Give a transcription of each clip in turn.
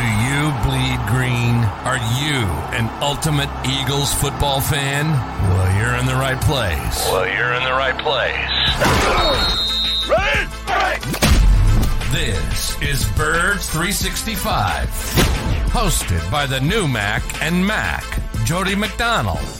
Do you bleed green? Are you an ultimate Eagles football fan? Well, you're in the right place. Well, you're in the right place. This is Birds 365, hosted by the new Mac and Mac, Jody McDonald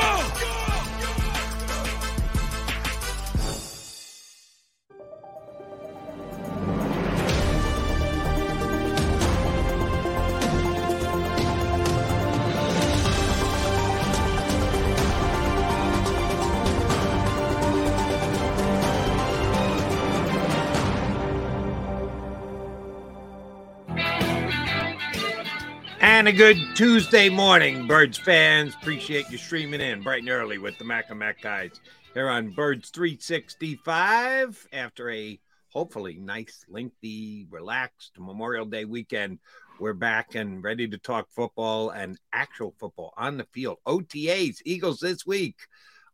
And a good Tuesday morning, Birds fans. Appreciate you streaming in bright and early with the Mac and Mac guys here on Birds 365 after a hopefully nice, lengthy, relaxed Memorial Day weekend. We're back and ready to talk football and actual football on the field. OTAs, Eagles this week.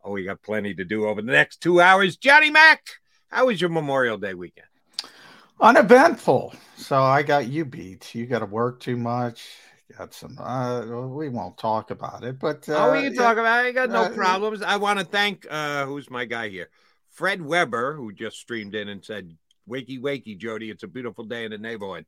Oh, we got plenty to do over the next two hours. Johnny Mac, how was your Memorial Day weekend? Uneventful. So I got you beat. You got to work too much got some. Uh, we won't talk about it, but uh, oh, we can yeah, talk about it. I got no uh, problems. I want to thank uh, who's my guy here, Fred Weber, who just streamed in and said, "Wakey, wakey, Jody, it's a beautiful day in the neighborhood."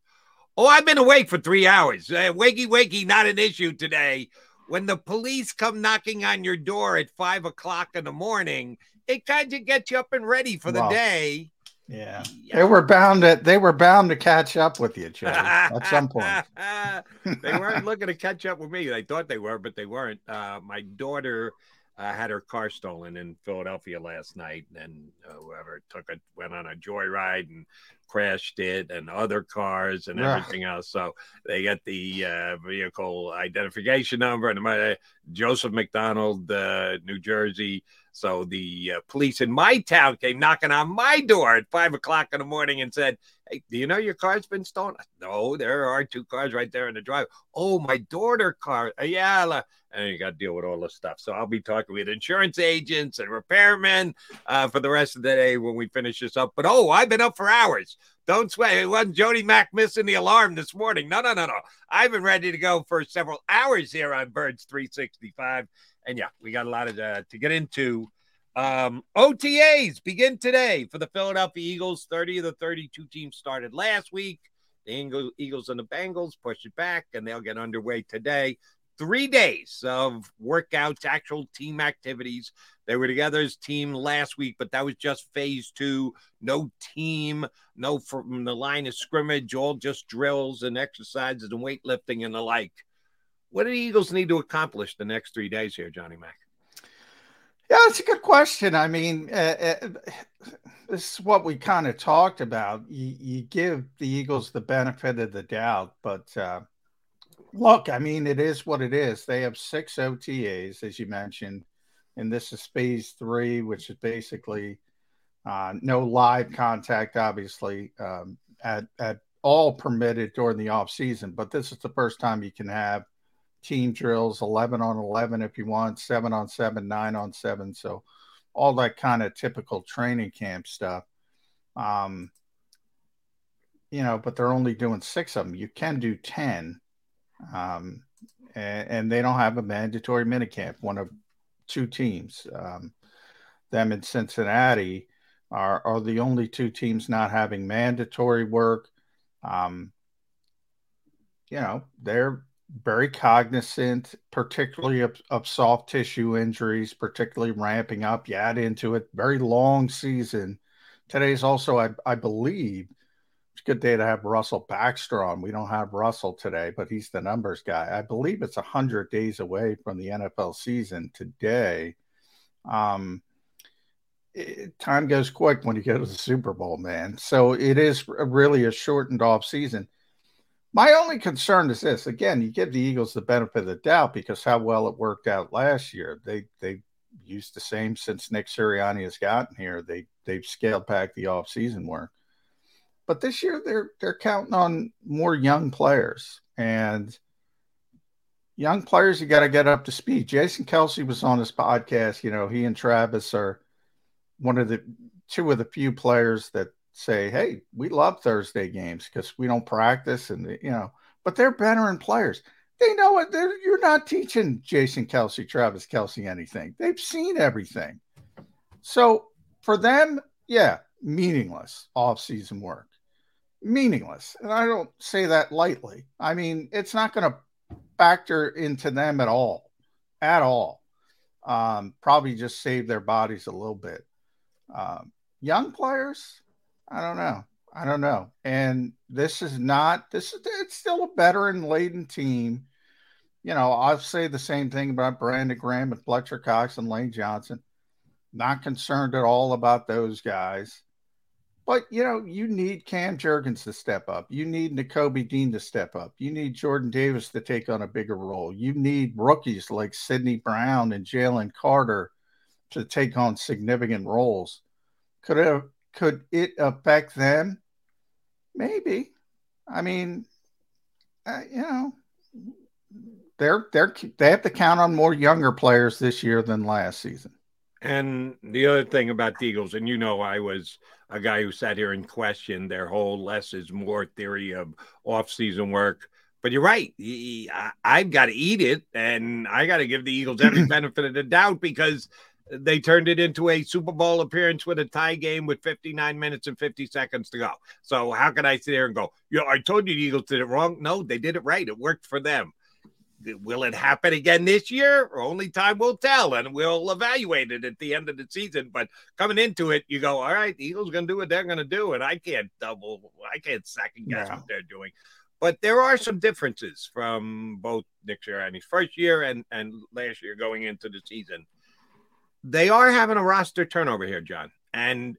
Oh, I've been awake for three hours. Uh, wakey, wakey, not an issue today. When the police come knocking on your door at five o'clock in the morning, it kind of gets you up and ready for the Wow. day. Yeah, Yeah. they were bound to. They were bound to catch up with you, Joe, at some point. they weren't looking to catch up with me. They thought they were, but they weren't. Uh, my daughter uh, had her car stolen in Philadelphia last night, and uh, whoever took it went on a joyride and crashed it, and other cars and Ugh. everything else. So they got the uh, vehicle identification number and my Joseph McDonald, uh, New Jersey. So the uh, police in my town came knocking on my door at five o'clock in the morning and said, Hey, do you know your car's been stolen? No, there are two cars right there in the drive. Oh, my daughter car. Uh, yeah. And you got to deal with all this stuff. So I'll be talking with insurance agents and repairmen uh, for the rest of the day when we finish this up. But oh, I've been up for hours. Don't sweat. It wasn't Jody Mack missing the alarm this morning. No, no, no, no. I've been ready to go for several hours here on Birds 365. And yeah, we got a lot of uh, to get into. Um, OTAs begin today for the Philadelphia Eagles. 30 of the 32 teams started last week. The Eagle- Eagles and the Bengals push it back, and they'll get underway today. Three days of workouts, actual team activities. They were together as team last week, but that was just phase two. No team, no from the line of scrimmage, all just drills and exercises and weightlifting and the like. What do the Eagles need to accomplish the next three days here, Johnny Mack? Yeah, it's a good question. I mean, uh, uh, this is what we kind of talked about. You, you give the Eagles the benefit of the doubt, but uh, look, I mean, it is what it is. They have six OTAs, as you mentioned, and this is phase three, which is basically uh, no live contact, obviously, um, at, at all permitted during the off season. But this is the first time you can have team drills 11 on 11 if you want 7 on 7 9 on 7 so all that kind of typical training camp stuff um you know, but they're only doing six of them. You can do 10. Um, and, and they don't have a mandatory minicamp. One of two teams, um, them in Cincinnati, are, are the only two teams not having mandatory work. Um, you know, they're very cognizant, particularly of, of soft tissue injuries, particularly ramping up. You add into it, very long season. Today's also, I, I believe, it's a good day to have Russell Baxter on. We don't have Russell today, but he's the numbers guy. I believe it's 100 days away from the NFL season today. Um, it, time goes quick when you go to the Super Bowl, man. So it is really a shortened off season. My only concern is this: again, you give the Eagles the benefit of the doubt because how well it worked out last year. They they used the same since Nick Sirianni has gotten here. They they've scaled back the off-season work, but this year they're they're counting on more young players and young players. You got to get up to speed. Jason Kelce was on this podcast. You know, he and Travis are one of the two of the few players that say, "Hey, we love Thursday games because we don't practice," and you know, but they're better veteran players. They know it. They're, you're not teaching Jason Kelce, Travis Kelce anything. They've seen everything. So for them, yeah, meaningless off-season work, meaningless, and I don't say that lightly. I mean, it's not going to factor into them at all, at all. Um, probably just save their bodies a little bit. Um, young players, I don't know. I don't know. And this is not this is it's still a veteran laden team. You know, I'll say the same thing about Brandon Graham and Fletcher Cox and Lane Johnson. Not concerned at all about those guys. But you know, you need Cam Jurgens to step up. You need Nakobe Dean to step up. You need Jordan Davis to take on a bigger role. You need rookies like Sydney Brown and Jalen Carter to take on significant roles. Could have could it affect them? Maybe. I mean, uh, you know, they're they're they have to count on more younger players this year than last season. And the other thing about the Eagles, and you know, I was a guy who sat here and questioned their whole less is more theory of off-season work. But you're right. I've got to eat it, and I got to give the Eagles every benefit of the doubt because they turned it into a Super Bowl appearance with a tie game with 59 minutes and 50 seconds to go. So how can I sit there and go, "Yeah, I told you the Eagles did it wrong"? No, they did it right. It worked for them. Will it happen again this year? Only time will tell, and we'll evaluate it at the end of the season. But coming into it, you go, "All right, the Eagles going to do what they're going to do," and I can't double, I can't second guess no. what they're doing. But there are some differences from both Nick Sirianni's first year and and last year going into the season they are having a roster turnover here, John. And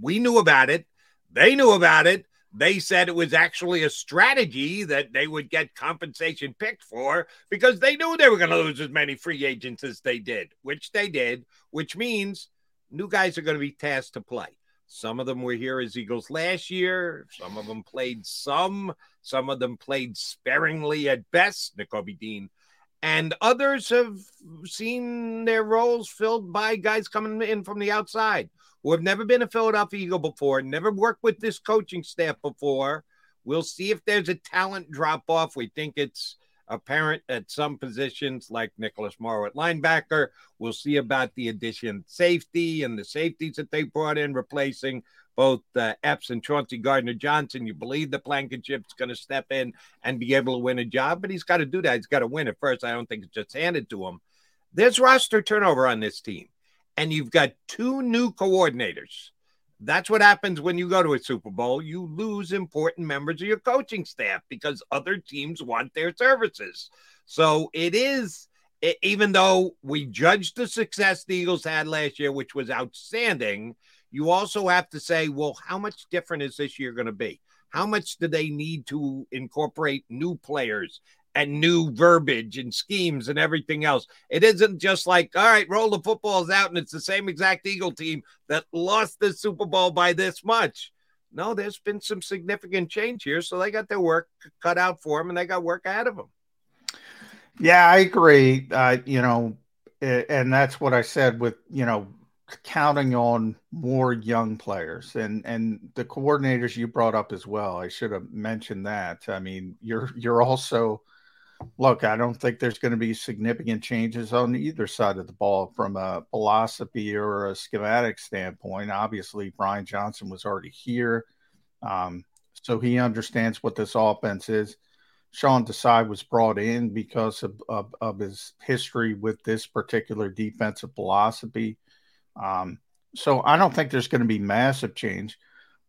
we knew about it. They knew about it. They said it was actually a strategy that they would get compensation picked for because they knew they were going to lose as many free agents as they did, which they did, which means new guys are going to be tasked to play. Some of them were here as Eagles last year. Some of them played some. Some of them played sparingly at best. Nakobe Dean and others have seen their roles filled by guys coming in from the outside who have never been a Philadelphia Eagle before, never worked with this coaching staff before. We'll see if there's a talent drop off. We think it's apparent at some positions like Nicholas Morrow at linebacker. We'll see about the addition safety and the safeties that they brought in replacing both uh, Epps and Chauncey Gardner Johnson. You believe the Blankenship's going to step in and be able to win a job, but he's got to do that. He's got to win it first. I don't think it's just handed to him. There's roster turnover on this team, and you've got two new coordinators. That's what happens when you go to a Super Bowl. You lose important members of your coaching staff because other teams want their services. So it is, even though we judged the success the Eagles had last year, which was outstanding, you also have to say, well, how much different is this year going to be? How much do they need to incorporate new players and new verbiage and schemes and everything else? It isn't just like, all right, roll the footballs out and it's the same exact Eagle team that lost the Super Bowl by this much. No, there's been some significant change here. So they got their work cut out for them and they got work ahead of them. Yeah, I agree. Uh, you know, and that's what I said with, you know, counting on more young players and and the coordinators you brought up as well. I should have mentioned that. I mean, you're you're also look, I don't think there's going to be significant changes on either side of the ball from a philosophy or a schematic standpoint. Obviously, Brian Johnson was already here. Um, so he understands what this offense is. Sean Desai was brought in because of, of, of his history with this particular defensive philosophy. Um, so I don't think there's going to be massive change.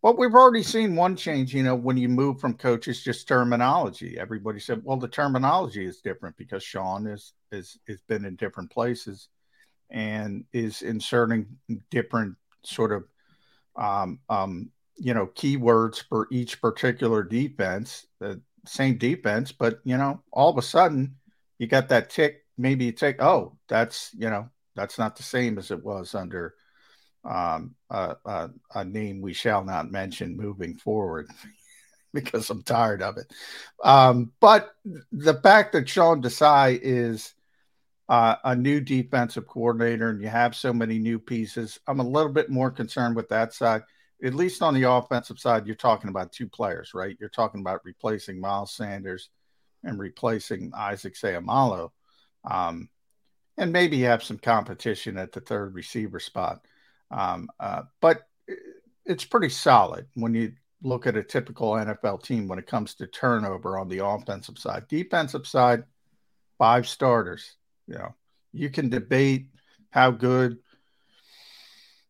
But we've already seen one change, you know, when you move from coaches, just terminology. Everybody said, well, the terminology is different because Sean is is has been in different places and is inserting different sort of um, um, you know keywords for each particular defense. The same defense, but you know, all of a sudden you got that tick. Maybe you take, oh, that's you know, that's not the same as it was under um, uh, uh, a name we shall not mention moving forward because I'm tired of it. Um, but the fact that Sean Desai is uh, a new defensive coordinator and you have so many new pieces, I'm a little bit more concerned with that side. At least on the offensive side, you're talking about two players, right? You're talking about replacing Miles Sanders and replacing Isaac Seumalo. Um, and maybe have some competition at the third receiver spot. Um, uh, but it's pretty solid when you look at a typical NFL team when it comes to turnover on the offensive side. Defensive side, five starters. You know, you can debate how good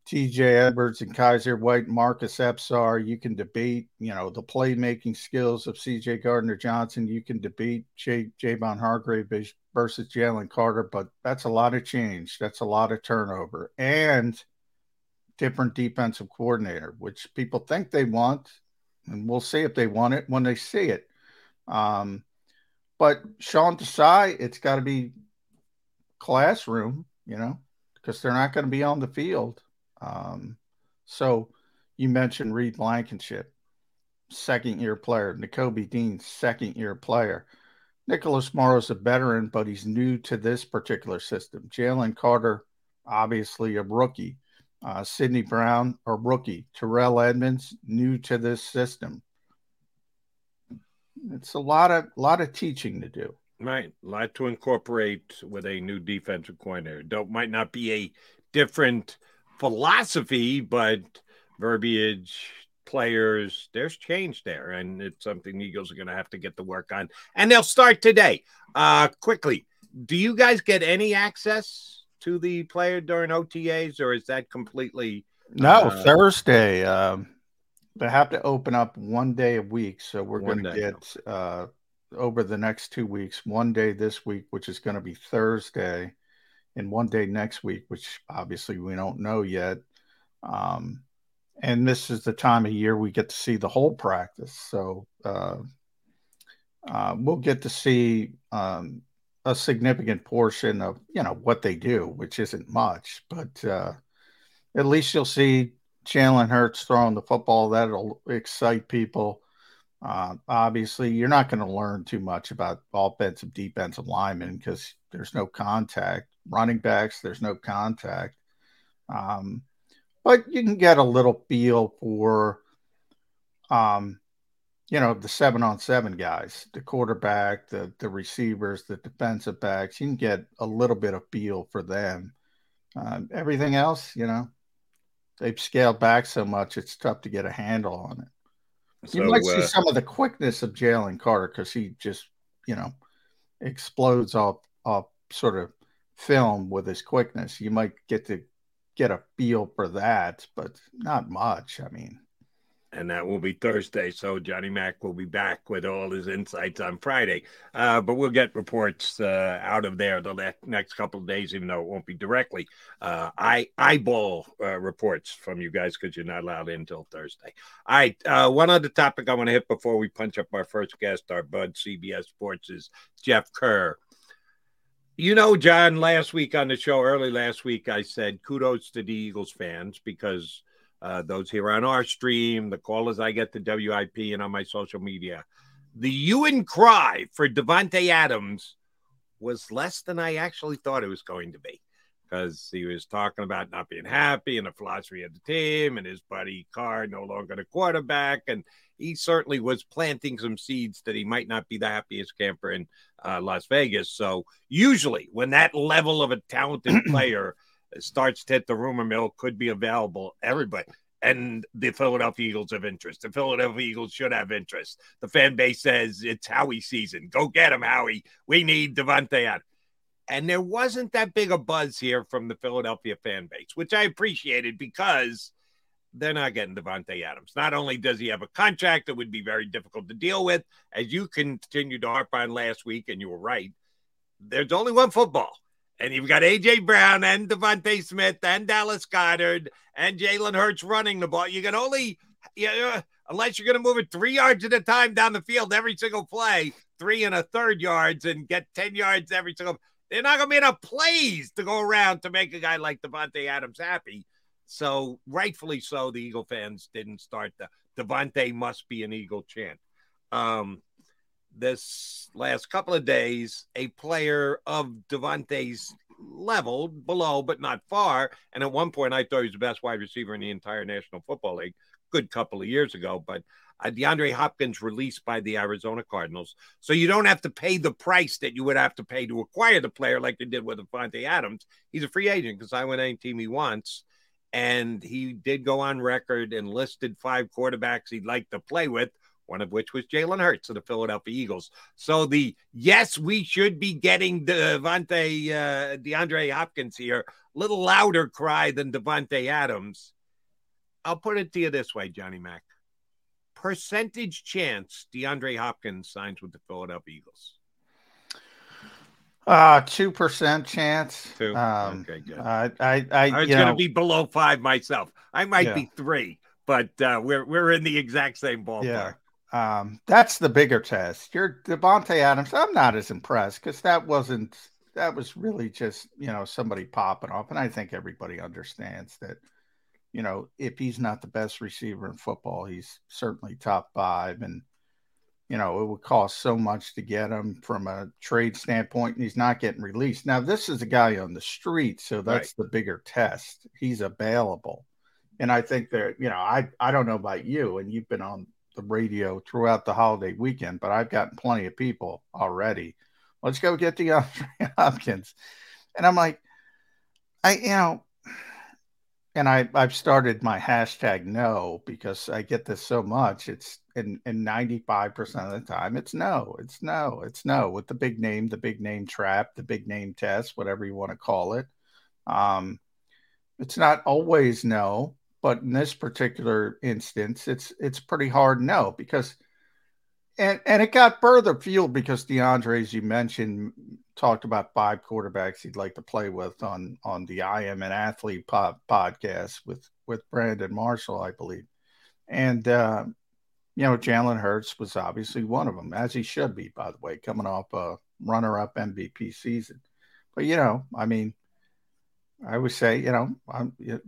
TJ Edwards and Kyzir White, Marcus Epps are. You can debate, you know, the playmaking skills of CJ Gardner Johnson. You can debate J- Javon Hargrave versus Jalen Carter, but that's a lot of change. That's a lot of turnover. And different defensive coordinator, which people think they want, and we'll see if they want it when they see it. Um, but Sean Desai, it's got to be classroom, you know, because they're not going to be on the field. Um, so you mentioned Reed Blankenship, second year player, Nakobe Dean, second year player. Nicholas Morrow's a veteran, but he's new to this particular system. Jalen Carter, obviously a rookie. Uh, Sydney Brown, a rookie. Terrell Edmunds, new to this system. It's a lot of lot of teaching to do. Right, a lot to incorporate with a new defensive coordinator. Don't might not be a different philosophy, but verbiage, players, there's change there, and it's something the Eagles are going to have to get to work on, and they'll start today. Uh, quickly, do you guys get any access to the player during OTAs, or is that completely no uh, Thursday? Um, they have to open up one day a week, so we're going to get uh, over the next two weeks one day this week, which is going to be Thursday, and one day next week, which obviously we don't know yet. Um, and this is the time of year we get to see the whole practice, so uh, uh, we'll get to see um, a significant portion of you know what they do, which isn't much, but uh, at least you'll see Jalen Hurts throwing the football. That'll excite people. Uh, obviously, you're not going to learn too much about offensive, defensive linemen because there's no contact. Running backs, there's no contact. Um, but you can get a little feel for um, you know the seven on seven guys the quarterback the the receivers the defensive backs. You can get a little bit of feel for them. Um, everything else you know they've scaled back so much it's tough to get a handle on it. So, you might see uh, some of the quickness of jalen carter because he just you know explodes off off sort of film with his quickness. You might get to get a feel for that but not much i mean and that will be Thursday. So Johnny Mack will be back with all his insights on Friday. Uh, but we'll get reports uh, out of there the next couple of days, even though it won't be directly uh, eye eyeball uh, reports from you guys because you're not allowed in until Thursday. All right, uh, one other topic I want to hit before we punch up our first guest, our bud CBS Sports is Jeff Kerr. You know, John, last week on the show, early last week, I said kudos to the Eagles fans because uh, those here on our stream, the callers I get to WIP and on my social media. The you and cry for Davante Adams was less than I actually thought it was going to be because he was talking about not being happy and the philosophy of the team and his buddy Carr no longer the quarterback. And he certainly was planting some seeds that he might not be the happiest camper in uh, Las Vegas. So usually when that level of a talented player starts to hit the rumor mill, could be available, everybody. And the Philadelphia Eagles have interest. The Philadelphia Eagles should have interest. The fan base says it's Howie season. Go get him, Howie. We need Davante Adams. And there wasn't that big a buzz here from the Philadelphia fan base, which I appreciated because they're not getting Davante Adams. Not only does he have a contract that would be very difficult to deal with, as you continued to harp on last week, and you were right, there's only one football. And you've got AJ Brown and DeVonta Smith and Dallas Goedert and Jalen Hurts running the ball. You can only, you know, unless you're going to move it three yards at a time down the field every single play, three and a third yards, and get 10 yards every single they're not going to be enough plays to go around to make a guy like Davante Adams happy. So, rightfully so, the Eagle fans didn't start the Davante must be an Eagle chant. Um, this last couple of days, a player of Davante's level, below but not far, and at one point I thought he was the best wide receiver in the entire National Football League. Good couple of years ago, but uh, DeAndre Hopkins released by the Arizona Cardinals. So you don't have to pay the price that you would have to pay to acquire the player like they did with Davante Adams. He's a free agent because I went any team he wants. And he did go on record and listed five quarterbacks he'd like to play with, one of which was Jalen Hurts of the Philadelphia Eagles. So the yes, we should be getting Devontae uh, DeAndre Hopkins here, a little louder cry than Davante Adams. I'll put it to you this way, Johnny Mack percentage chance DeAndre Hopkins signs with the Philadelphia Eagles? Uh two percent chance. Two. Um, okay, good. I I I, I was going to be below five myself. I might yeah. be three, but uh, we're we're in the exact same ballpark. Yeah. Um, that's the bigger test. You're Davante Adams. I'm not as impressed because that wasn't that was really just you know somebody popping off, and I think everybody understands that you know, if he's not the best receiver in football, he's certainly top five. And, you know, it would cost so much to get him from a trade standpoint, and he's not getting released. Now, this is a guy on the street, so that's right. the bigger test. He's available. And I think that, you know, I, I don't know about you, and you've been on the radio throughout the holiday weekend, but I've gotten plenty of people already. Let's go get the Andre Hopkins. And I'm like, I, you know, and I, I've started my hashtag no because I get this so much. It's in, in 95% of the time, it's no, it's no, it's no with the big name, the big name trap, the big name test, whatever you want to call it. Um, it's not always no, but in this particular instance, it's it's pretty hard no because and and it got further fueled because DeAndre, as you mentioned, talked about five quarterbacks he'd like to play with on on the I am an athlete pod, podcast with with Brandon Marshall, I believe, and uh, you know Jalen Hurts was obviously one of them, as he should be, by the way, coming off a runner-up MVP season. But you know, I mean, I would say, you know, I'm. You,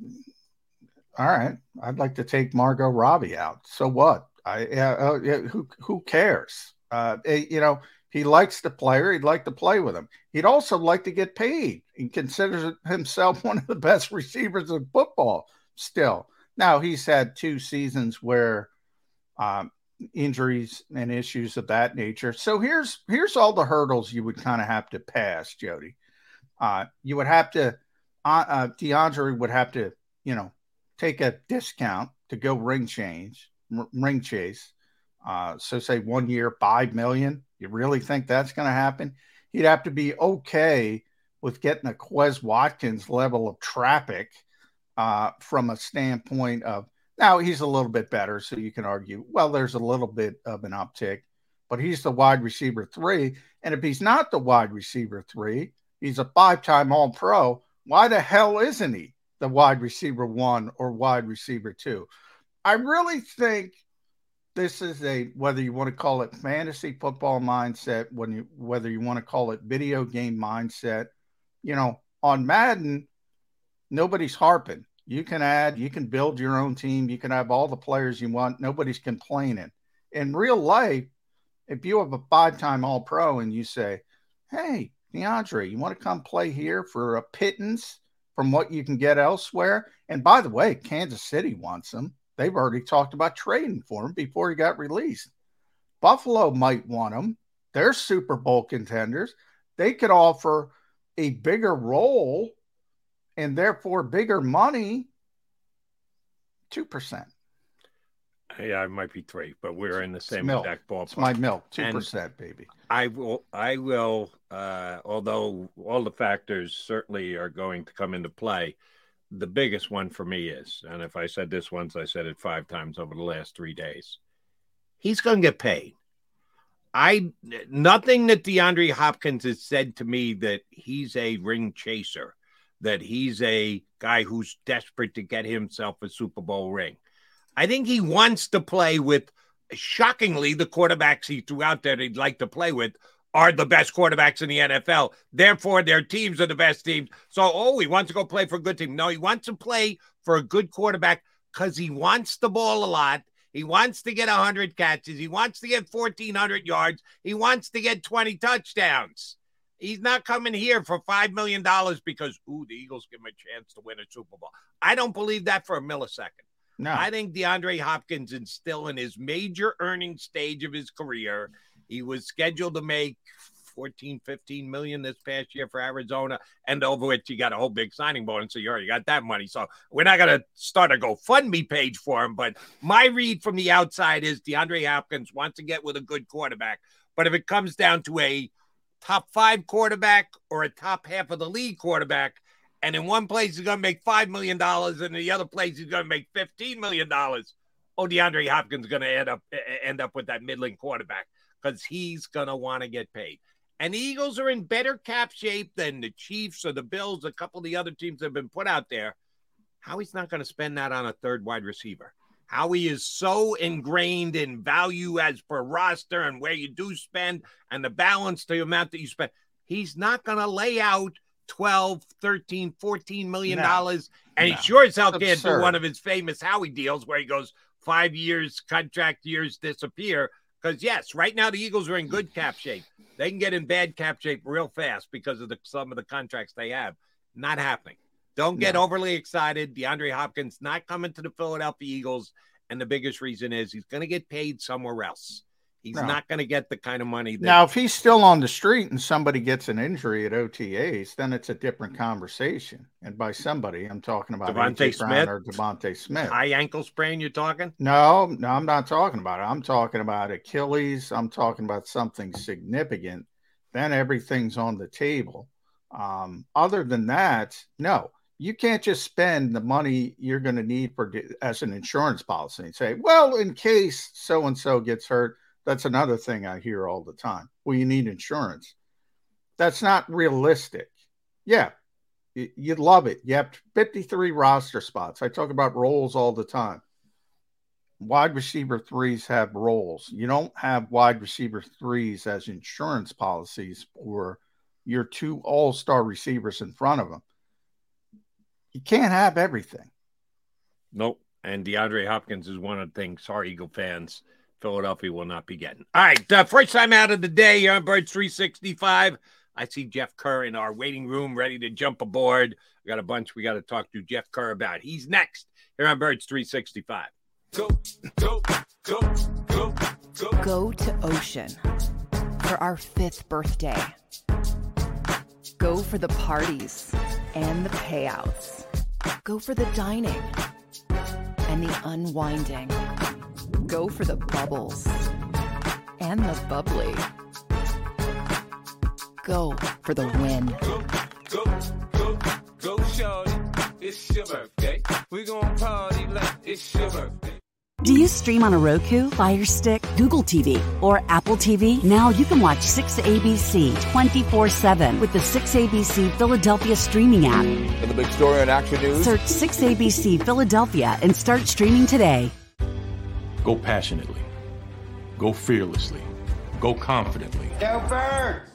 all right, I'd like to take Margot Robbie out. So what? I uh, who who cares? Uh, eh, you know, he likes the player. He'd like to play with him. He'd also like to get paid. He considers himself one of the best receivers in football. Still, now he's had two seasons where um, injuries and issues of that nature. So here's here's all the hurdles you would kind of have to pass, Jody. Uh, you would have to, uh, uh, DeAndre would have to, you know, take a discount to go ring change ring chase. Uh, so say one year, five million. You really think that's going to happen? He'd have to be okay with getting a Quez Watkins level of traffic uh, from a standpoint of now he's a little bit better, so you can argue, well, there's a little bit of an uptick, but he's the wide receiver three. And if he's not the wide receiver three, he's a five time All Pro. Why the hell isn't he the wide receiver one or wide receiver two? I really think this is a whether you want to call it fantasy football mindset, when you whether you want to call it video game mindset, you know, on Madden, nobody's harping. You can add, you can build your own team, you can have all the players you want, nobody's complaining. In real life, if you have a five-time all pro and you say, Hey, DeAndre, you want to come play here for a pittance from what you can get elsewhere. And by the way, Kansas City wants him. They've already talked about trading for him before he got released. Buffalo might want him. They're Super Bowl contenders. They could offer a bigger role and therefore bigger money. 2%. Yeah, it might be three, but we're in the same milk. exact ballpark. It's my milk, two percent, baby. I will. I will. Uh, although all the factors certainly are going to come into play, the biggest one for me is, and if I said this once, I said it five times over the last three days. He's going to get paid. I nothing that DeAndre Hopkins has said to me that he's a ring chaser, that he's a guy who's desperate to get himself a Super Bowl ring. I think he wants to play with, shockingly, the quarterbacks he threw out there that he'd like to play with are the best quarterbacks in the NFL. Therefore, their teams are the best teams. So, oh, he wants to go play for a good team. No, he wants to play for a good quarterback because he wants the ball a lot. He wants to get 100 catches. He wants to get 1,400 yards. He wants to get 20 touchdowns. He's not coming here for $5 million because, ooh, the Eagles give him a chance to win a Super Bowl. I don't believe that for a millisecond. No. I think DeAndre Hopkins is still in his major earning stage of his career. He was scheduled to make 14, 15 million this past year for Arizona, and over which he got a whole big signing bonus. So you already got that money. So we're not going to start a GoFundMe page for him. But my read from the outside is DeAndre Hopkins wants to get with a good quarterback. But if it comes down to a top five quarterback or a top half of the league quarterback, and in one place he's going to make $5 million, and in the other place he's going to make $15 million. Oh, DeAndre Hopkins is going to end up end up with that middling quarterback because he's going to want to get paid. And the Eagles are in better cap shape than the Chiefs or the Bills, a couple of the other teams that have been put out there. Howie's not going to spend that on a third wide receiver. Howie is so ingrained in value as per roster and where you do spend and the balance to the amount that you spend. He's not going to lay out 12, 13, 14 million dollars. No, and no. he sure as hell can't do one of his famous Howie deals where he goes five years, contract years disappear. Because yes, right now the Eagles are in good cap shape. They can get in bad cap shape real fast because of the, some of the contracts they have. Not happening. Don't get no. overly excited. DeAndre Hopkins not coming to the Philadelphia Eagles. And the biggest reason is he's going to get paid somewhere else. He's no. not going to get the kind of money. That- now, if he's still on the street and somebody gets an injury at OTAs, then it's a different conversation. And by somebody, I'm talking about DeVonta Smith or DeVonta Smith. High ankle sprain, you're talking? No, no, I'm not talking about it. I'm talking about Achilles. I'm talking about something significant. Then everything's on the table. Um, other than that, no, you can't just spend the money you're going to need for as an insurance policy and say, well, in case so and so gets hurt that's another thing I hear all the time. Well, you need insurance. That's not realistic. Yeah, you'd love it. You have 53 roster spots. I talk about roles all the time. Wide receiver threes have roles. You don't have wide receiver threes as insurance policies for your two all star receivers in front of them. You can't have everything. Nope. And DeAndre Hopkins is one of the things, sorry, Eagle fans, Philadelphia will not be getting. All right, uh, first time out of the day here on Birds 365. I see Jeff Kerr in our waiting room ready to jump aboard. We got a bunch we got to talk to Jeff Kerr about. He's next here on Birds 365. Go, go, go, go, go. Go to Ocean for our fifth birthday. Go for the parties and the payouts. Go for the dining and the unwinding Go for the bubbles and the bubbly. Go for the win. Go, go, go, go, shorty. It's your birthday. We gonna party like it's your birthday. Do you stream on a Roku, Fire Stick, Google TV, or Apple TV? Now you can watch 6ABC 24 7 with the 6ABC Philadelphia streaming app. And the big story on Action News? Search 6ABC Philadelphia and start streaming today. Go passionately. Go fearlessly. Go confidently. Go Birds!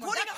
The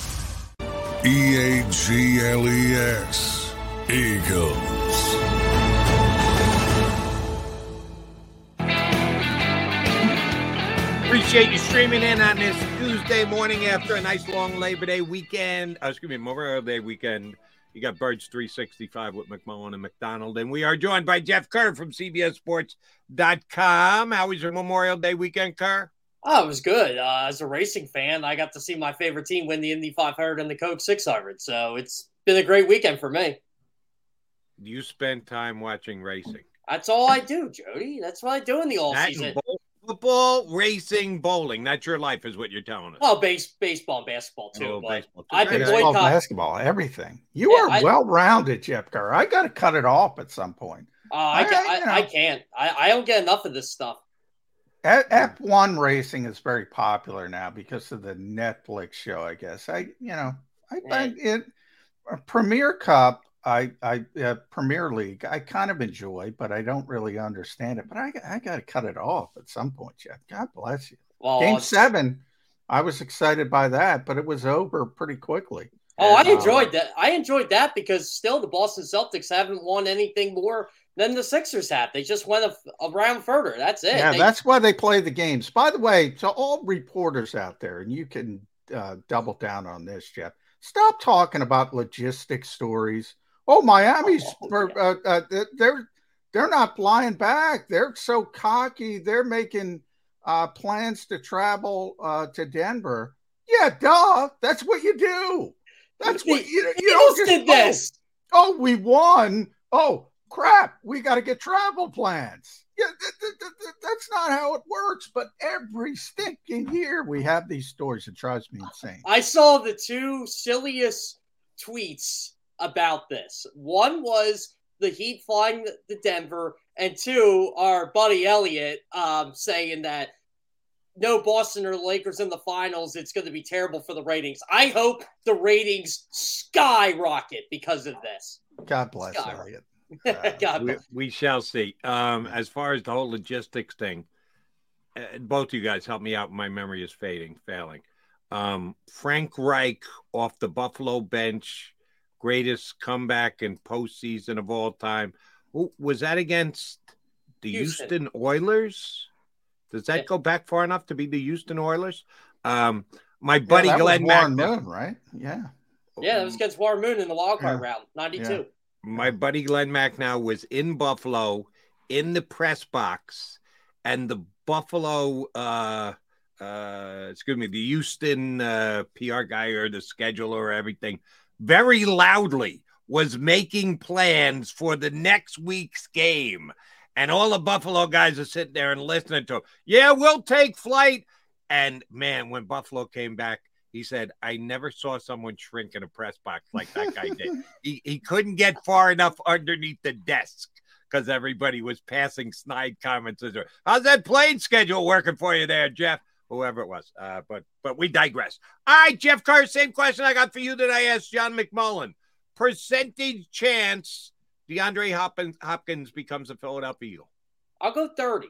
E A G L E S. Eagles. Appreciate you streaming in on this Tuesday morning after a nice long Labor Day weekend. Uh, excuse me, Memorial Day weekend. You got Birds 365 with McMullen and McDonald. And we are joined by Jeff Kerr from CBSSports.com. How was your Memorial Day weekend, Kerr? Oh, it was good. Uh, as a racing fan, I got to see my favorite team win the Indy 500 and the Coke 600. So it's been a great weekend for me. You spend time watching racing. That's all I do, Jody. That's what I do in the off That season. bowl- football, racing, bowling. That's your life, is what you're telling us. Oh, base, baseball, and basketball too. Oh, baseball, too. I've been Baseball, boycotting. basketball, everything. You Yeah, are I- well rounded, Jeff Kerr. I got to cut it off at some point. Uh, I, ca- I- I, you know. I can't. I, I don't get enough of this stuff. F- F1 racing is very popular now because of the Netflix show, I guess. I, you know, I, I it uh, Premier Cup, I, I, uh, Premier League, I kind of enjoy, but I don't really understand it. But I, I got to cut it off at some point, Jeff. God bless you. Well, Game it's- seven, I was excited by that, but it was over pretty quickly. Oh, I Uh, enjoyed that. I enjoyed that because still the Boston Celtics haven't won anything more than the Sixers have. They just went a, a round further. That's it. Yeah, They- that's why they play the games. By the way, to all reporters out there, and you can uh, double down on this, Jeff. Stop talking about logistic stories. Oh, Miami's for, uh, uh, they're they're not flying back. They're so cocky. They're making uh, plans to travel uh, to Denver. Yeah, duh. That's what you do. That's what you, you don't just did this. Oh, we won. Oh, crap. We got to get travel plans. Yeah, th- th- th- th- that's not how it works. But every stinking year we have these stories. It drives me insane. I saw the two silliest tweets about this. One was the Heat flying to Denver, and two, our buddy Elliott um, saying that no Boston or Lakers in the finals. It's going to be terrible for the ratings. I hope the ratings skyrocket because of this. God bless Skyrocket. Elliot. God we, we shall see. Um, as far as the whole logistics thing, uh, both you guys help me out. My memory is fading, failing. Um, Frank Reich off the Buffalo bench, greatest comeback in postseason of all time. Who was that against the Houston. Houston, Oilers? Does that go back far enough to be the Houston Oilers? Um, my Yeah, buddy that was Glenn Warren Mack. Moon, right? Yeah. Yeah, that was against Warren Moon in the wild card Yeah. round, 92. My buddy Glenn Macnow was in Buffalo in the press box, and the Buffalo, uh, uh, excuse me, the Houston uh, PR guy or the scheduler or everything, very loudly was making plans for the next week's game. And all the Buffalo guys are sitting there and listening to him. Yeah, we'll take flight. And man, when Buffalo came back, He said, I never saw someone shrink in a press box like that guy did. he, he couldn't get far enough underneath the desk because everybody was passing snide comments. How's that plane schedule working for you there, Jeff? Whoever it was. Uh, but but we digress. All right, Jeff Kerr, same question I got for you that I asked John McMullen. Percentage chance DeAndre Hopkins, Hopkins becomes a Philadelphia Eagle. I'll go 30.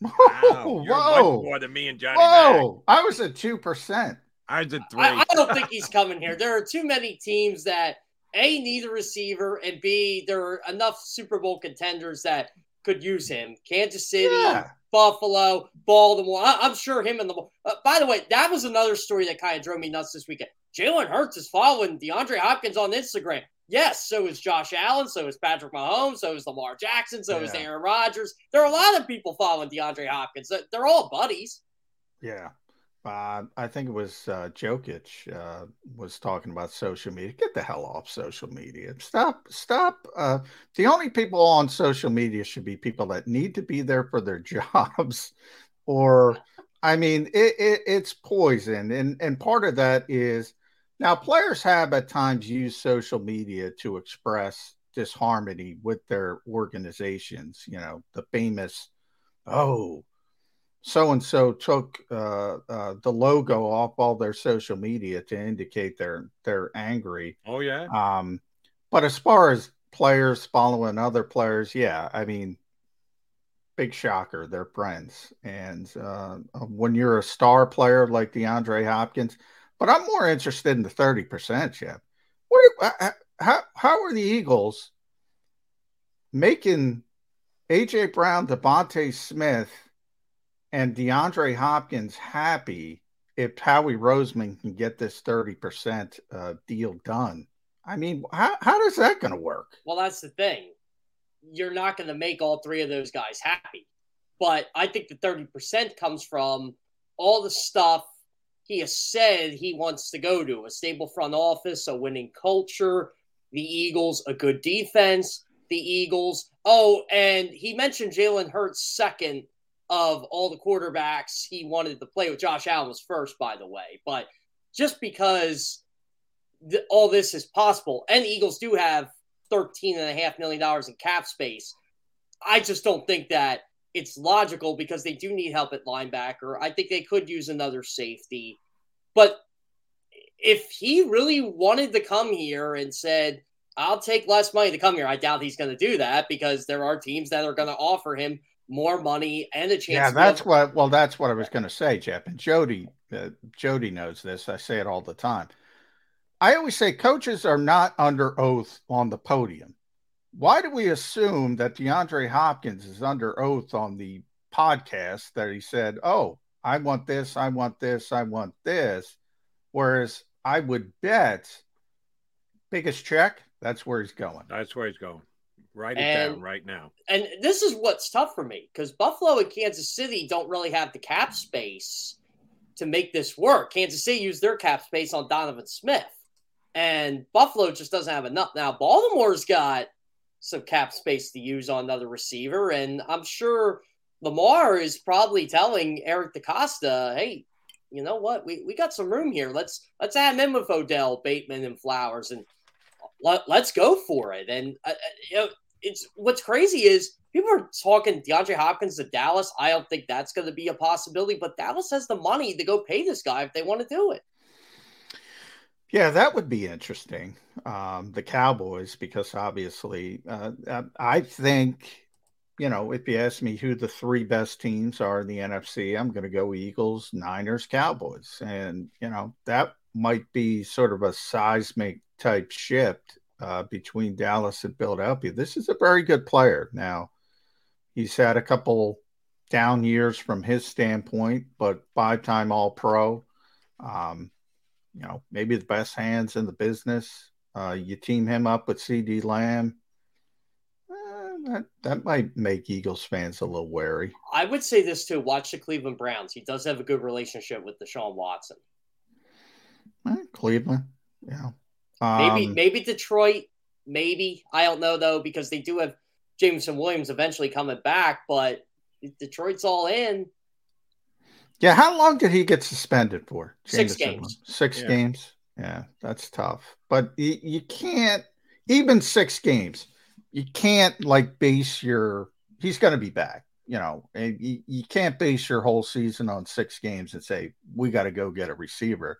Wow, Whoa, you're whoa. much more than me and Johnny. Whoa, I was at two percent. I at three. I, I don't think he's coming here. There are too many teams that a need a receiver, and b there are enough Super Bowl contenders that could use him. Kansas City, Yeah. Buffalo, Baltimore. I, am sure him and the. Uh, by the way, that was another story that kind of drove me nuts this weekend. Jalen Hurts is following DeAndre Hopkins on Instagram. Yes, so is Josh Allen, so is Patrick Mahomes, so is Lamar Jackson, so is Aaron Rodgers. There are a lot of people following DeAndre Hopkins. They're all buddies. Yeah. Uh, I think it was uh, Jokic uh, was talking about social media. Get the hell off social media. Stop. Stop. Uh, the only people on social media should be people that need to be there for their jobs, or I mean, it, it, it's poison, and and part of that is now players have at times used social media to express disharmony with their organizations. You know, the famous, oh, so and so took uh, uh, the logo off all their social media to indicate they're they're angry. Oh yeah. Um, but as far as players following other players, yeah, I mean, big shocker, they're friends. And uh, when you're a star player like DeAndre Hopkins, but I'm more interested in the thirty percent, Jeff. What? uh, How how are the Eagles making AJ Brown, Devonta Smith? And DeAndre Hopkins happy if Howie Roseman can get this 30% uh, deal done. I mean, how, how is that going to work? Well, that's the thing. You're not going to make all three of those guys happy. But I think the 30% comes from all the stuff he has said he wants to go to a stable front office, a winning culture, the Eagles, a good defense, the Eagles. Oh, and he mentioned Jalen Hurts second of all the quarterbacks he wanted to play with. Josh Allen was first, by the way. But just because th- all this is possible, and the Eagles do have $13.5 million in cap space, I just don't think that it's logical because they do need help at linebacker. I think they could use another safety. But if he really wanted to come here and said, I'll take less money to come here, I doubt he's going to do that because there are teams that are going to offer him more money and a chance. Yeah, that's able- what. Well, that's what I was going to say, Jeff. And Jody, uh, Jody knows this. I say it all the time. I always say coaches are not under oath on the podium. Why do we assume that DeAndre Hopkins is under oath on the podcast that he said, "Oh, I want this, I want this, I want this," whereas I would bet biggest check that's where he's going. That's where he's going. Write it And- down right now. and this is what's tough for me because Buffalo and Kansas City don't really have the cap space to make this work. Kansas City used their cap space on Donovan Smith, and Buffalo just doesn't have enough. Now, Baltimore's got some cap space to use on another receiver, and I'm sure Lamar is probably telling Eric DeCosta, "Hey, you know what? We, we got some room here. Let's let's add him in with Odell, Bateman, and Flowers, and let, let's go for it." And uh, uh, you know, it's what's crazy is people are talking DeAndre Hopkins to Dallas. I don't think that's going to be a possibility, but Dallas has the money to go pay this guy if they want to do it. Yeah, that would be interesting. Um, the Cowboys, because obviously, uh, uh, I think, you know, if you ask me who the three best teams are in the NFC, I'm going to go Eagles, Niners, Cowboys. And, you know, that might be sort of a seismic type shift uh, between Dallas and Philadelphia. This is a very good player. Now, he's had a couple down years from his standpoint, but five time All Pro. Um, you know, maybe the best hands in the business. Uh, you team him up with CeeDee Lamb. Uh, that that might make Eagles fans a little wary. I would say this too. Watch the Cleveland Browns. He does have a good relationship with Deshaun Watson. Eh, Cleveland, yeah. Maybe Um, maybe Detroit. Maybe I don't know though because they do have Jameson Williams eventually coming back, but Detroit's all in. Yeah, how long did he get suspended for? Six games. Six Yeah. games. Yeah, that's tough. But you, you can't even six games. You can't like base your. He's going to be back. You know, and you, you can't base your whole season on six games and say we got to go get a receiver.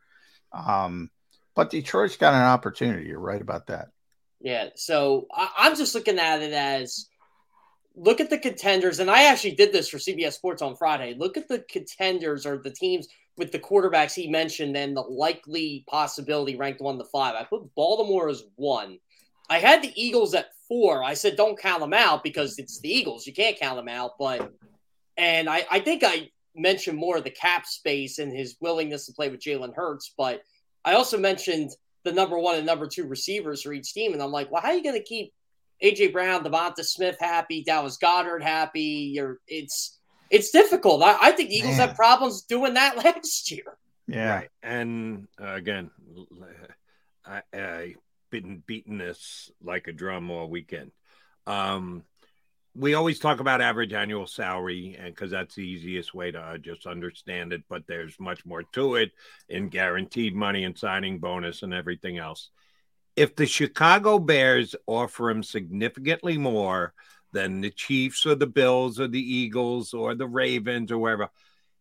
Um, but Detroit's got an opportunity. You're right about that. Yeah, so I, I'm just looking at it as look at the contenders, and I actually did this for CBS Sports on Friday. Look at the contenders or the teams with the quarterbacks he mentioned and the likely possibility ranked one to five. I put Baltimore as one. I had the Eagles at four. I said don't count them out because it's the Eagles. You can't count them out. But and I, I think I mentioned more of the cap space and his willingness to play with Jalen Hurts, but I also mentioned the number one and number two receivers for each team. And I'm like, well, how are you going to keep AJ Brown, Devonta Smith happy, Dallas Goedert happy? You're it's it's difficult. I, I think Eagles Man. had problems doing that last year. Yeah. Right. And uh, again, I, I been beating this like a drum all weekend. Um, we always talk about average annual salary, and because that's the easiest way to uh, just understand it. But there's much more to it in guaranteed money and signing bonus and everything else. If the Chicago Bears offer him significantly more than the Chiefs or the Bills or the Eagles or the Ravens or wherever,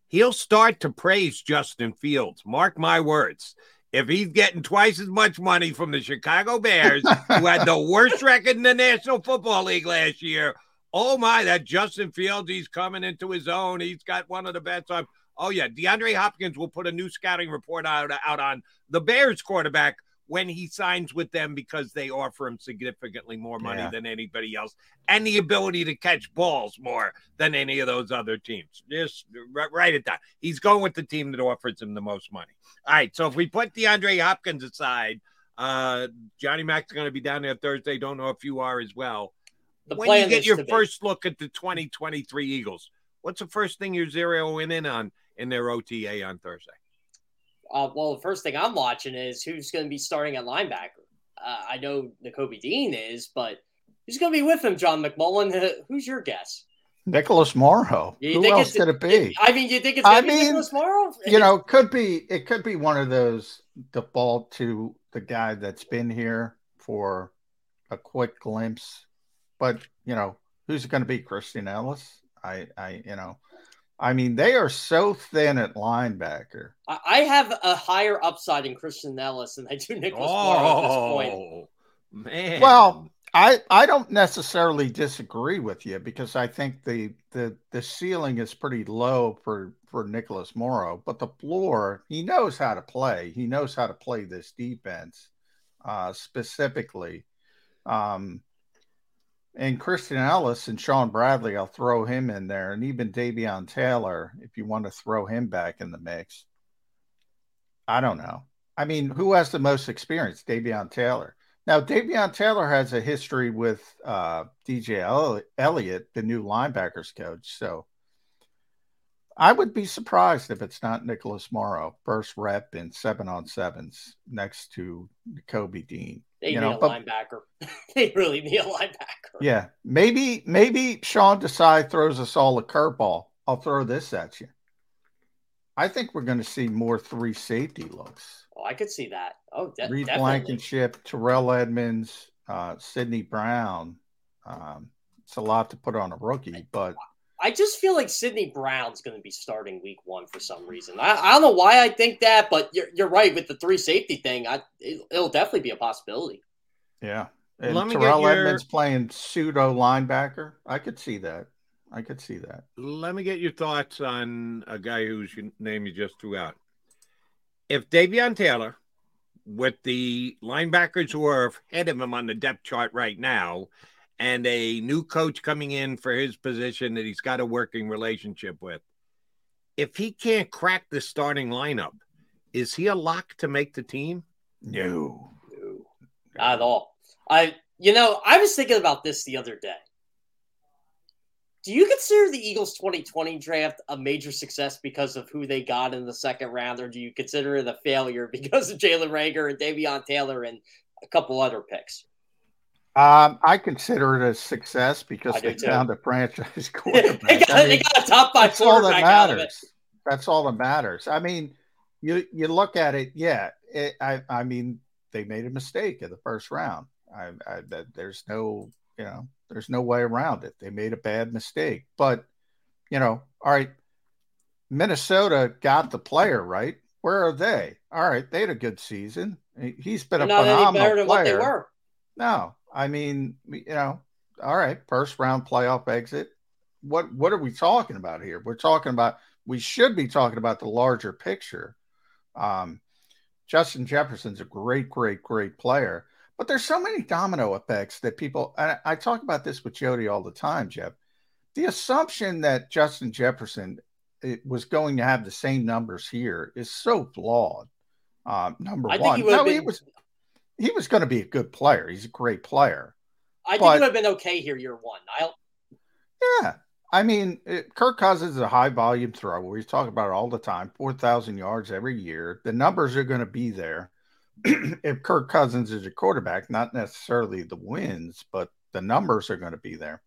he'll start to praise Justin Fields. Mark my words. If he's getting twice as much money from the Chicago Bears, who had the worst record in the National Football League last year, oh my, that Justin Fields, he's coming into his own. He's got one of the best. Oh yeah, DeAndre Hopkins will put a new scouting report out out on the Bears quarterback when he signs with them because they offer him significantly more money Yeah. than anybody else and the ability to catch balls more than any of those other teams. Just ri- write it down. He's going with the team that offers him the most money. All right. So if we put DeAndre Hopkins aside, uh, Johnny Mack's going to be down there Thursday. Don't know if you are as well. The when you get your to be. first look at the 2023 Eagles, what's the first thing you're zeroing in on in their OTA on Thursday? Uh, well, the first thing I'm watching is who's going to be starting at linebacker. Uh, I know Nakobe Dean is, but who's going to be with him? John McMullen. Who's your guess? Nicholas Morrow. You Who else could it be? I mean, you think it's I going to be mean, Nicholas Morrow? you know, could be it could be one of those default to the guy that's been here for a quick glimpse. But you know, who's going to be? Christian Ellis? I, I, you know, I mean, they are so thin at linebacker. I, I have a higher upside in Christian Ellis than I do Nicholas Morrow at this point. Oh, man. Well, I I don't necessarily disagree with you because I think the the the ceiling is pretty low for for Nicholas Morrow, but the floor he knows how to play. He knows how to play this defense uh, specifically. Um, and Christian Ellis and Shaun Bradley, I'll throw him in there, and even Davion Taylor, if you want to throw him back in the mix. I don't know. I mean, who has the most experience? Davion Taylor. Now, Davion Taylor has a history with uh, DJ Elli- Eliot, the new linebackers coach. So I would be surprised if it's not Nicholas Morrow, first rep in seven on sevens next to Kobe Dean. They you need know, a but linebacker. they really need a linebacker. yeah, maybe maybe Sean Desai throws us all a curveball. I'll throw this at you. I think we're going to see more three safety looks. Oh, I could see that. Oh, de- Reed definitely. Blankenship, Terrell Edmunds, uh, Sydney Brown. Um, it's a lot to put on a rookie, but I just feel like Sydney Brown's going to be starting week one for some reason. I, I don't know why I think that, but you're, you're right with the three safety thing. I it, it'll definitely be a possibility. yeah. And Let me get Terrell your- Edmunds playing pseudo linebacker. I could see that. I could see that. Let me get your thoughts on a guy whose name you just threw out. If Davion Taylor, with the linebackers who are ahead of him on the depth chart right now, and a new coach coming in for his position that he's got a working relationship with, if he can't crack the starting lineup, is he a lock to make the team? No. no. Not at all. I, you know, I was thinking about this the other day. Do you consider the Eagles 2020 draft a major success because of who they got in the second round, or do you consider it a failure because of Jalen Reagor and Davion Taylor and a couple other picks? Um, I consider it a success because I they found a franchise they, quarterback. got, I they got a top five that's all that quarterback of it. matters. That's all that matters. I mean, you you look at it, yeah. It, I I mean, they made a mistake in the first round. I, I there's no you know there's no way around it. They made a bad mistake, but you know, all right. Minnesota got the player right. Where are they? All right, they had a good season. He's been They're a phenomenal player. what they were. No, I mean, you know, all right, first round playoff exit. What what are we talking about here? We're talking about we should be talking about the larger picture. Um, Justin Jefferson's a great, great, great player, but there's so many domino effects that people. I, I talk about this with Jody all the time, Jeff. The assumption that Justin Jefferson it was going to have the same numbers here is so flawed. Um, number I think one, he would've no, he was he was going to be a good player. He's a great player. I think But- it would have been okay here year one. I'll. Yeah. I mean, it, Kirk Cousins is a high volume thrower. We talk about it all the time 4,000 yards every year. The numbers are going to be there. if Kirk Cousins is your quarterback, not necessarily the wins, but the numbers are going to be there.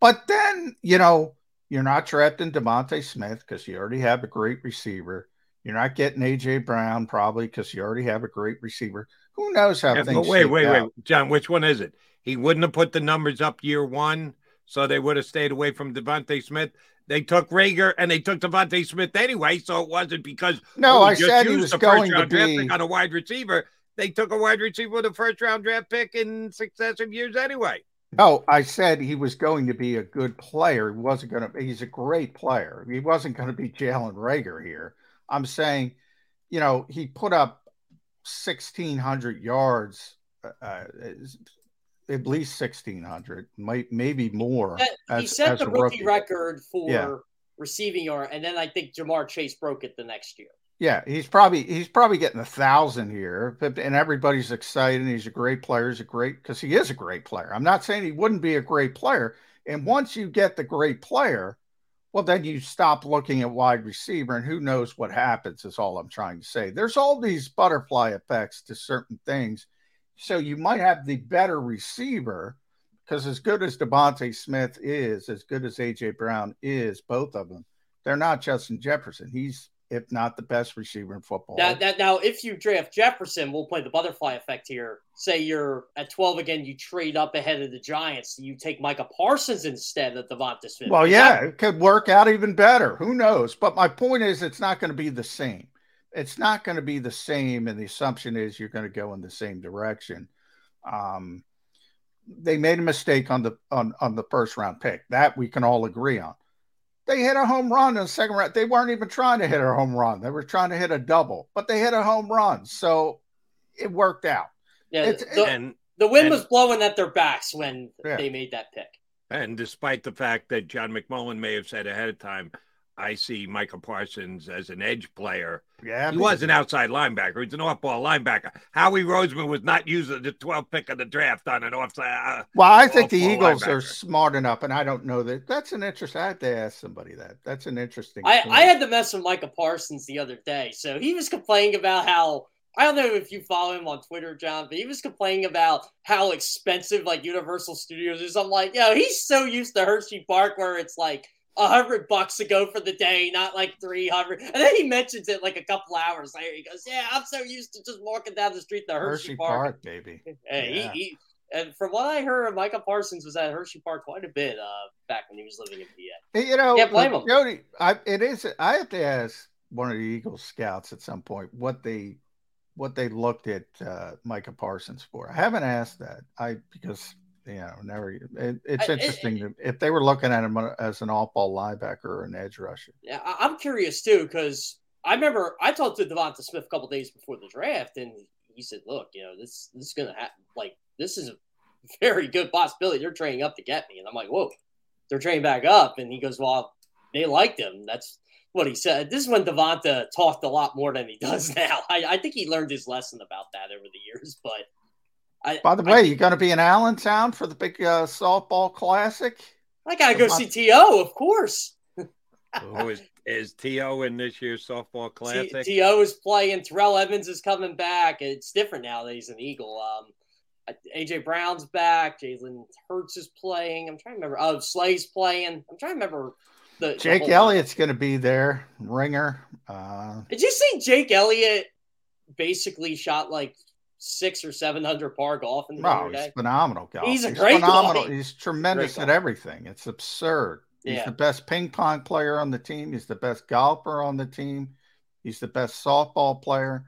But then, you know, you're not trapped drafting Devonta Smith because you already have a great receiver. You're not getting AJ Brown probably because you already have a great receiver. Who knows how Yeah, things wait, wait, out. wait, John. Which one is it? He wouldn't have put the numbers up year one, so they would have stayed away from Devonta Smith. They took Reagor and they took Devonta Smith anyway, so it wasn't because No, oh, I said he was going to be- on a wide receiver. They took a wide receiver with a first round draft pick in successive years anyway. No, I said he was going to be a good player. He wasn't going to. He's a great player. He wasn't going to be Jalen Reagor here. I'm saying, you know, he put up 1,600 yards, uh, at least 1,600, might maybe more. he as- set as the a rookie, record for Yeah. receiving yard, and then I think Ja'Marr Chase broke it the next year. Yeah, he's probably he's probably getting a thousand here, but- and everybody's excited. He's a great player. He's a great because he is a great player. I'm not saying he wouldn't be a great player. And once you get the great player, well, then you stop looking at wide receiver, and who knows what happens. Is all I'm trying to say. There's all these butterfly effects to certain things, so you might have the better receiver because as good as Devonta Smith is, as good as AJ Brown is, both of them, they're not Justin Jefferson. He's if not the best receiver in football. Now, that, now, if you draft Jefferson, we'll play the butterfly effect here. Say you're at 12 again, you trade up ahead of the Giants. You take Micah Parsons instead of Devonta Smith. well, yeah, that- it could work out even better. Who knows? But my point is, it's not going to be the same. It's not going to be the same, and the assumption is you're going to go in the same direction. Um, they made a mistake on the on on the first round pick. That we can all agree on. They hit a home run in the second round. They weren't even trying to hit a home run. They were trying to hit a double, but they hit a home run. So it worked out. yeah, it's- the, And the wind and- was blowing at their backs when Yeah. they made that pick. And despite the fact that John McMullen may have said ahead of time, I see Micah Parsons as an edge player. Yeah, He was an outside linebacker. He's an off-ball linebacker. Howie Roseman was not using the 12th pick of the draft on an offside. Uh, Well, I think the off-ball Eagles are smart enough, and I don't know that. That's an interesting. I had to ask somebody that. That's an interesting. I. I had to mess with Micah Parsons the other day. So he was complaining about how I don't know if you follow him on Twitter, John, but he was complaining about how expensive like Universal Studios is. I'm like, yo, he's so used to Hershey Park where it's like a hundred bucks to go for the day, not like three hundred. And then he mentions it like a couple hours later. He goes, "Yeah, I'm so used to just walking down the street to Hershey, Hershey Park." Park, baby. Hey, Yeah. he, he, and from what I heard, Micah Parsons was at Hershey Park quite a bit uh, back when he was living in PA. You know, Can't blame him. Jody. I, it is. I have to ask one of the Eagles scouts at some point what they what they looked at uh, Micah Parsons for. I haven't asked that. I because you know never. It, it's interesting to- if they were looking at him as an off-ball linebacker or an edge rusher. Yeah, I'm curious too because I remember I talked to Devonta Smith a couple days before the draft, and he said, "Look, you know this this is gonna happen. Like this is a very good possibility. They're trading up to get me." And I'm like, "Whoa, they're trading back up?" And he goes, "Well, they liked him. That's what he said." This is when Devonta talked a lot more than he does now. I, I think he learned his lesson about that over the years, but. I, By the way, you're going to be in Allentown for the big uh, softball classic? I gotta go see To, of course. Who is is T.O. in this year's softball classic? To is playing. Terrell Evans is coming back. It's different now that he's an Eagle. Um, AJ Brown's back. Jalen Hurts is playing. I'm trying to remember. Oh, Slay's playing. I'm trying to remember. The, Jake the Elliott's going to be there. Ringer. Uh, Did you see Jake Elliott basically shot like six or seven hundred par golf in the wow, he's phenomenal. Golf. He's a great phenomenal. guy. He's tremendous Great at guy. everything. It's absurd. He's Yeah. the best ping pong player on the team. He's the best golfer on the team. He's the best softball player.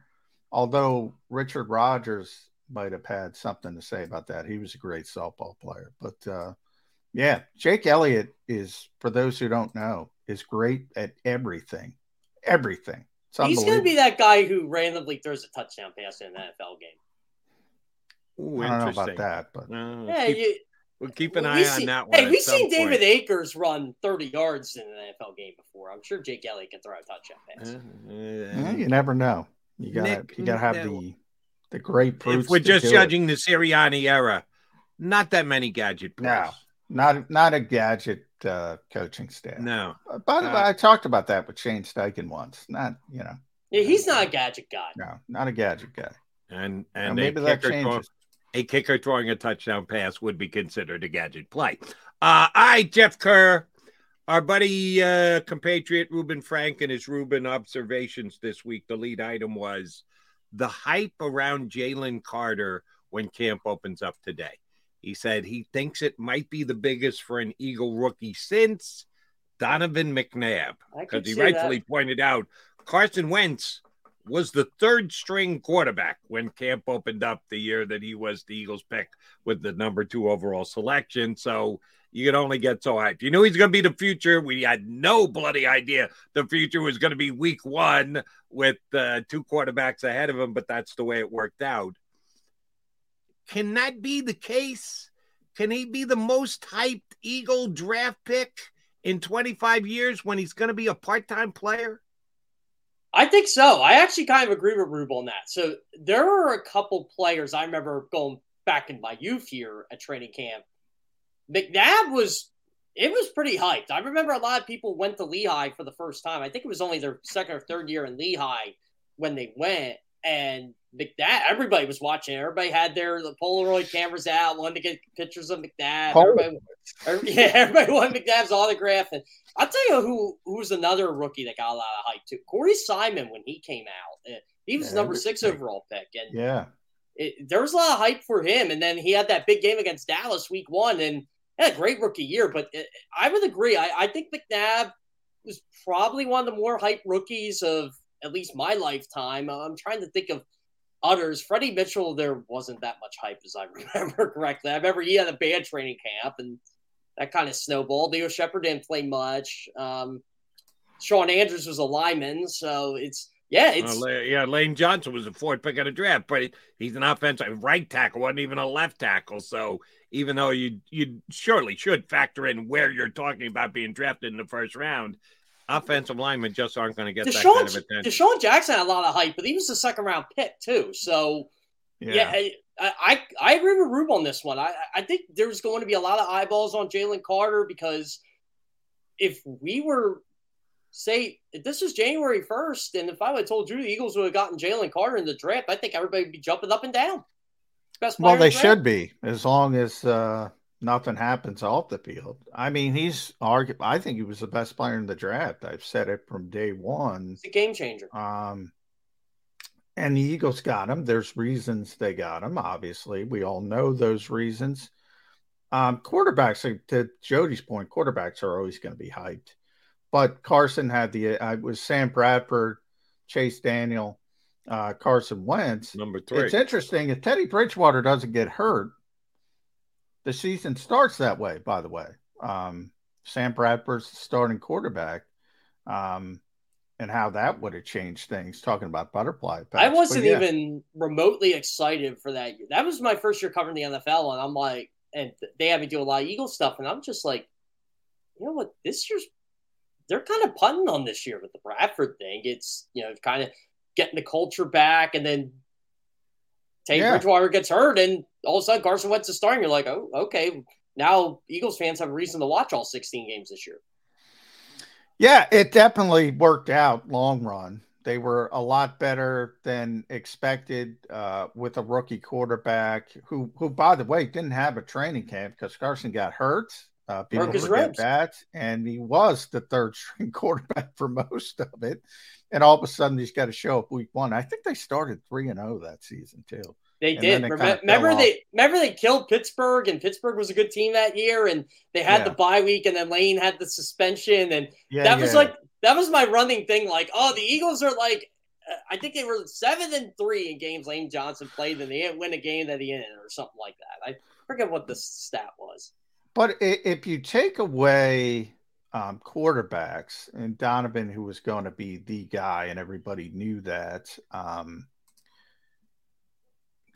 Although Richard Rodgers might have had something to say about that. He was a great softball player. But uh, yeah, Jake Elliott is, for those who don't know, is great at everything. Everything. It's He's going to be that guy who randomly throws a touchdown pass in an NFL game. Ooh, I don't know about that, but Uh, Yeah, keep, you, we'll keep an we eye see, on that one. Hey, we've some seen David. Akers run 30 yards in an NFL game before. I'm sure Jake Elliott can throw a touchdown pass. Yeah, you never know. You gotta you gotta have uh, the the great proof. If we're just do it. judging the Sirianni era, not that many gadget plays. No, not not a gadget uh, coaching staff. No. By the way, Uh, I talked about that with Shane Steichen once. Not you know, Yeah, he's not a gadget guy. no, not a gadget guy. And Now, and maybe that kicker, throw, changes. a kicker throwing a touchdown pass would be considered a gadget play. Uh, I Jeff Kerr, our buddy uh, compatriot Reuben Frank and his Ruben observations this week. The lead item was the hype around Jalen Carter when camp opens up today. He said he thinks it might be the biggest for an Eagle rookie since Donovan McNabb, because he rightfully that. pointed out Carson Wentz was the third string quarterback when camp opened up the year that he was the Eagles pick with the number two overall selection. So you can only get so hyped. You knew he's going to be the future. We had no bloody idea the future was going to be week one with uh, two quarterbacks ahead of him, but that's the way it worked out. Can that be the case? Can he be the most hyped Eagle draft pick in 25 years when he's going to be a part time player? I think so. I actually kind of agree with Roob on that. So there were a couple players I remember going back in my youth here at training camp. McNabb was it was pretty hyped. I remember a lot of people went to Lehigh for the first time. I think it was only their second or third year in Lehigh when they went, and McNabb. Everybody was watching. Everybody had their the Polaroid cameras out, wanted to get pictures of McNabb. Everybody, every- yeah, everybody wanted McNabb's autograph. And I'll tell you who who's another rookie that got a lot of hype too. Corey Simon when he came out, uh, he was Yeah, number six overall pick, and Yeah, it, there was a lot of hype for him. And then he had that big game against Dallas week one and had a great rookie year. But it, I would agree. I, I think McNabb was probably one of the more hype rookies of at least my lifetime. I'm trying to think of others. Freddie Mitchell, there wasn't that much hype as I remember correctly. I remember he had a bad training camp and that kind of snowballed. Lito Sheppard didn't play much. Um, Shawn Andrews was a lineman. So it's, yeah, it's. Uh, yeah, Lane Johnson was a fourth pick of the draft, but he's an offensive right tackle, wasn't even a left tackle. So even though you you surely should factor in where you're talking about being drafted in the first round, offensive linemen just aren't going to get that kind of attention. DeSean Jackson had a lot of hype, but he was a second round pick too. So yeah, I, I I agree with Roob on this one. I I think there's going to be a lot of eyeballs on Jalen Carter because if we were say if this was January first, and if I would have told you the Eagles would have gotten Jalen Carter in the draft, I think everybody would be jumping up and down. Best player well, they the should be as long as uh, nothing happens off the field. I mean, he's argu- I think he was the best player in the draft. I've said it from day one. It's a game changer. Um, and the Eagles got him. There's reasons they got him. Obviously, we all know those reasons. Um, quarterbacks, to Jody's point, quarterbacks are always going to be hyped. But Carson had the I was Sam Bradford, Chase Daniel, uh, Carson Wentz. Number three. It's interesting if Teddy Bridgewater doesn't get hurt, the season starts that way. By the way, um, Sam Bradford's the starting quarterback. Um, and how that would have changed things. Talking about butterfly, I wasn't yeah. even remotely excited for that. year. That was my first year covering the NFL, and I'm like, and they had me do a lot of Eagles stuff, and I'm just like, you know what? This year's they're kind of punting on this year with the Bradford thing. It's you know kind of getting the culture back, and then Teddy Yeah. Bridgewater gets hurt, and all of a sudden Carson Wentz is starting. You're like, oh, okay. Now Eagles fans have a reason to watch all 16 games this year. Yeah, it definitely worked out long run. They were a lot better than expected uh, with a rookie quarterback who, who, by the way, didn't have a training camp because Carson got hurt. Uh, people forget that, and he was the third string quarterback for most of it. And all of a sudden, he's got to show up week one. I think they started three and zero that season too. They And did. then it Remem- kinda fell Remember they remember they killed Pittsburgh, and Pittsburgh was a good team that year, and they had Yeah. the bye week, and then Lane had the suspension, and Yeah, that was like that was my running thing. Like, oh, the Eagles are like, uh, I think they were seven and three in games Lane Johnson played, and they didn't win a game at the end or something like that. I forget what the stat was. But if you take away um, quarterbacks and Donovan, who was going to be the guy, and everybody knew that, um,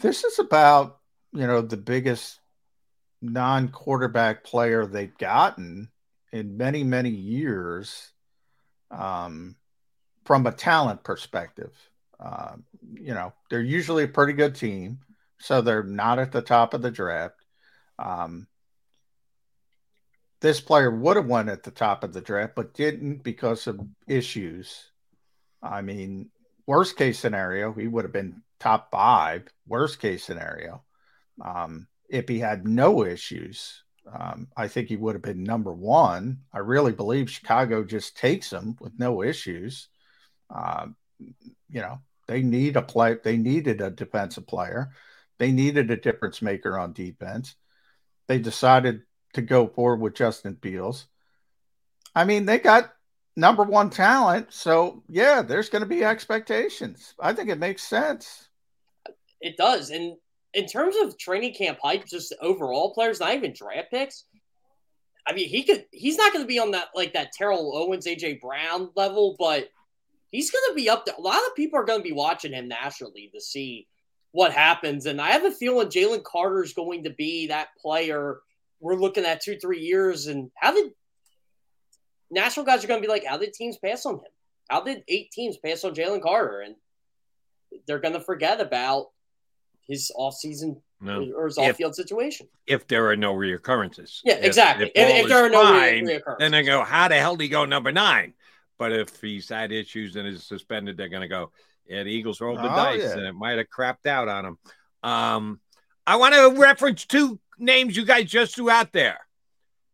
this is about you know the biggest non-quarterback player they've gotten in many many years um, from a talent perspective. Um, you know, they're usually a pretty good team, so they're not at the top of the draft. Um, this player would have won at the top of the draft, but didn't because of issues. I mean, worst case scenario, he would have been top five. Worst case scenario, um, if he had no issues, um, I think he would have been number one. I really believe Chicago just takes him with no issues. Um, you know, they need a play. They needed a defensive player. They needed a difference maker on defense. They decided to go forward with Justin Fields. I mean, they got number one talent. So, yeah, there's going to be expectations. I think it makes sense. It does. And in terms of training camp hype, just overall players, not even draft picks. I mean, he could. He's not going to be on that like that Terrell Owens, AJ Brown level, but he's going to be up there. A lot of people are going to be watching him nationally to see what happens, and I have a feeling Jalen Carter is going to be that player. We're looking at two, three years, and how did national guys are going to be like? How did teams pass on him? How did eight teams pass on Jalen Carter? And they're going to forget about his offseason No. or his off-field situation. if there are no reoccurrences. Yeah, exactly. If- all if there is are no re- fine, reoccurrences. then they go, how the hell did he go number nine? But if he's had issues and is suspended, they're going to go, yeah, the Eagles rolled the Oh, dice yeah. and it might have crapped out on him. Um, I want to reference two names you guys just threw out there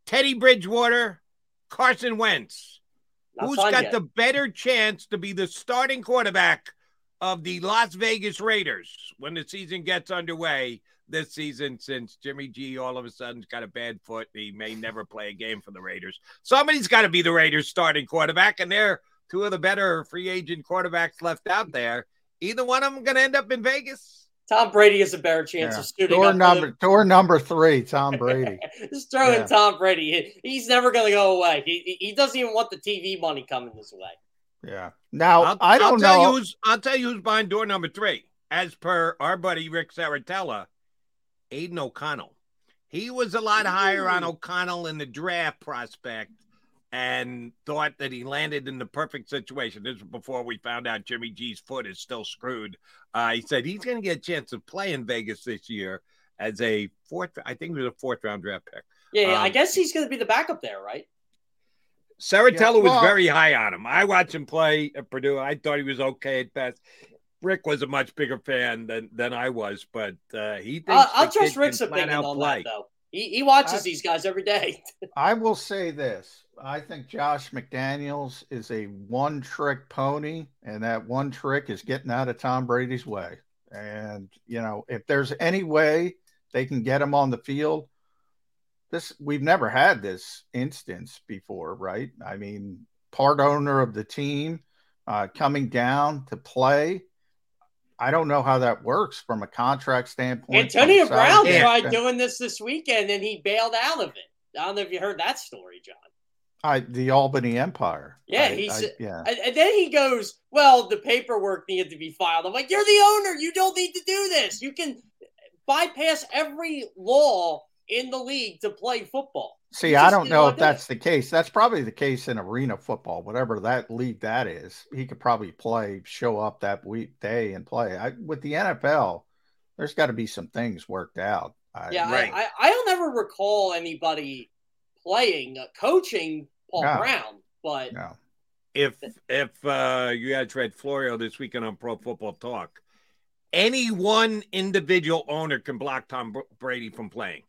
Teddy Bridgewater, Carson Wentz. Not Who's got yet. the better chance to be the starting quarterback of the Las Vegas Raiders when the season gets underway this season since Jimmy G all of a sudden's got a bad foot. He may never play a game for the Raiders. Somebody's got to be the Raiders starting quarterback, and they're two of the better free agent quarterbacks left out there. Either one of them going to end up in Vegas. Tom Brady has a better chance Yeah. of suiting Door up. number, door number three, Tom Brady. Just throw in Yeah. Tom Brady. He's never going to go away. He, he- he doesn't even want the TV money coming this way. Yeah. Now, I'll, I don't I'll tell know. You who's, I'll tell you who's behind door number three. As per our buddy Rick Serritella, Aidan O'Connell. He was a lot higher on O'Connell in the draft prospect and thought that he landed in the perfect situation. This was before we found out Jimmy G's foot is still screwed. Uh, he said he's going to get a chance to play in Vegas this year as a fourth, I think it was a fourth round draft pick. Yeah, yeah, I Um, guess he's going to be the backup there, right? Serritella Yeah, was very high on him. I watched him play at Purdue. I thought he was okay at best. Rick was a much bigger fan than than I was, but uh, he thinks I'll, I'll trust kid Rick's can opinion on play. that, though. He, he watches I- these guys every day. I will say this. I think Josh McDaniels is a one trick pony, and that one trick is getting out of Tom Brady's way. And, you know, if there's any way they can get him on the field, this we've never had this instance before, right? I mean, part owner of the team uh, coming down to play. I don't know how that works from a contract standpoint. Antonio Brown tried doing this this weekend, and he bailed out of it. I don't know if you heard that story, John. I, the Albany Empire. Yeah, I- he's I- yeah. and, and then he goes, "Well, the paperwork needed to be filed." I'm like, "You're the owner. You don't need to do this. You can bypass every law in the league to play football." See, I don't know if do it. that's the case. That's probably the case in arena football, whatever that league that is. He could probably play, show up that week day and play. I, with the NFL, there's got to be some things worked out. I, Yeah, I, I, I don't ever recall anybody playing, uh, coaching Paul No. Brown, but no. If if uh, you had Fred Florio this weekend on Pro Football Talk, any one individual owner can block Tom Brady from playing.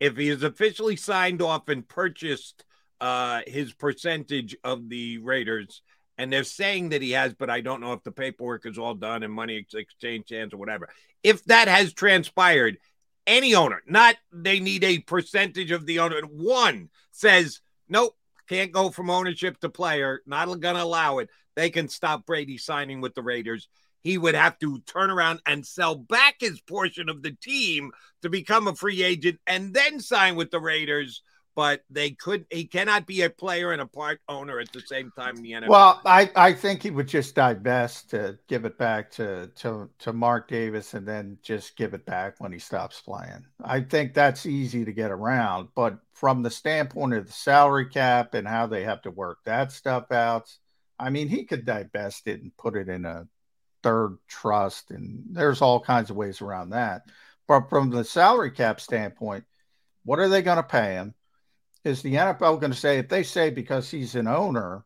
if he is officially signed off and purchased uh, his percentage of the Raiders, and they're saying that he has, but I don't know if the paperwork is all done and money exchange hands or whatever. If that has transpired, any owner, not they need a percentage of the owner. One says, nope, can't go from ownership to player, not going to allow it. They can stop Brady signing with the Raiders. He would have to turn around and sell back his portion of the team to become a free agent and then sign with the Raiders but they could he cannot be a player and a part owner at the same time in the NFL. Well, I, I think he would just divest to give it back to, to to Mark Davis and then just give it back when he stops playing. I think that's easy to get around, but from the standpoint of the salary cap and how they have to work that stuff out, I mean he could divest it and put it in a third trust and there's all kinds of ways around that. But from the salary cap standpoint, what are they going to pay him? Is the NFL going to say if they say because he's an owner,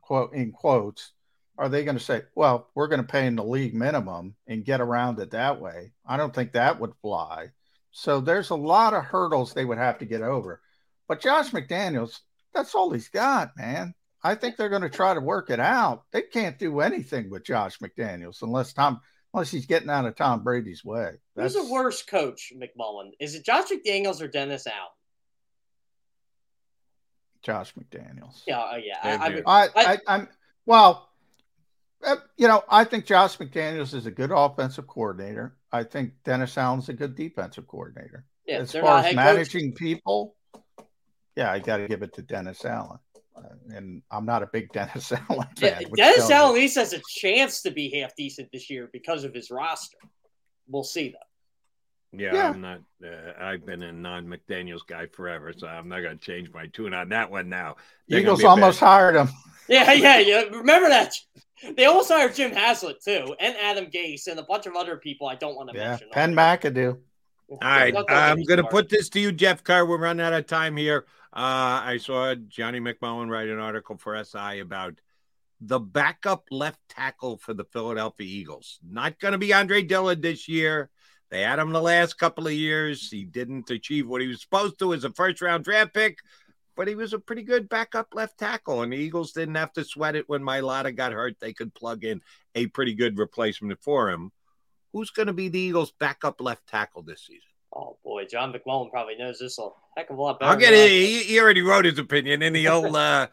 quote in quotes, are they going to say, well, we're going to pay him the league minimum and get around it that way? I don't think that would fly. So there's a lot of hurdles they would have to get over. But Josh McDaniels, that's all he's got, man. I think they're going to try to work it out. They can't do anything with Josh McDaniels unless Tom unless he's getting out of Tom Brady's way. That's... Who's the worst coach, McMullen? Is it Josh McDaniels or Dennis Allen? Josh McDaniels. Yeah, uh, yeah. I, I, I, I, am well. Uh, you know, I think Josh McDaniels is a good offensive coordinator. I think Dennis Allen's a good defensive coordinator. Yeah, as far as managing coach. people, yeah, I got to give it to Dennis Allen. Uh, and I'm not a big Dennis Allen fan. Yeah, Dennis Allen at least has a chance to be half decent this year because of his roster. We'll see though. Yeah, yeah, I'm not. Uh, I've been a non McDaniel's guy forever, so I'm not going to change my tune on that one now. They're Eagles almost bad. hired him. Yeah, yeah, yeah. Remember that? They almost hired Jim Haslett too, and Adam Gase, and a bunch of other people I don't want to yeah, mention. Ben McAdoo. All right, I'm going to put this to you, Jeff Kerr. We're running out of time here. Uh, I saw Johnny McMullen write an article for SI about the backup left tackle for the Philadelphia Eagles. Not going to be Andre Dillard this year. They had him the last couple of years. He didn't achieve what he was supposed to as a first round draft pick, but he was a pretty good backup left tackle. And the Eagles didn't have to sweat it when Mailata got hurt. They could plug in a pretty good replacement for him. Who's going to be the Eagles' backup left tackle this season? Oh boy, John McMullen probably knows this a heck of a lot better. I'll get it. He, he, already wrote his opinion, and he'll uh,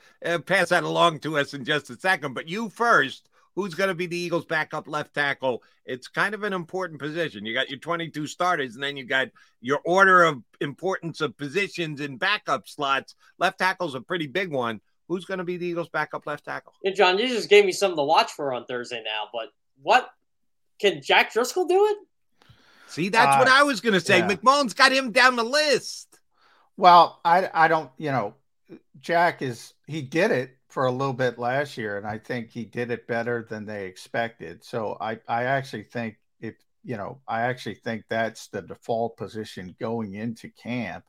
pass that along to us in just a second. But you first who's going to be the Eagles' backup left tackle. It's kind of an important position. You got your 22 starters, and then you got your order of importance of positions in backup slots. Left tackle's a pretty big one. Who's going to be the Eagles' backup left tackle? Yeah, John, you just gave me something to watch for on Thursday now, but what can Jack Driscoll do it? See, that's uh, what I was going to say. Yeah. McMullen's got him down the list. Well, I I don't, you know, Jack is he did it for a little bit last year, and I think he did it better than they expected. So I, I actually think if you know, I actually think that's the default position going into camp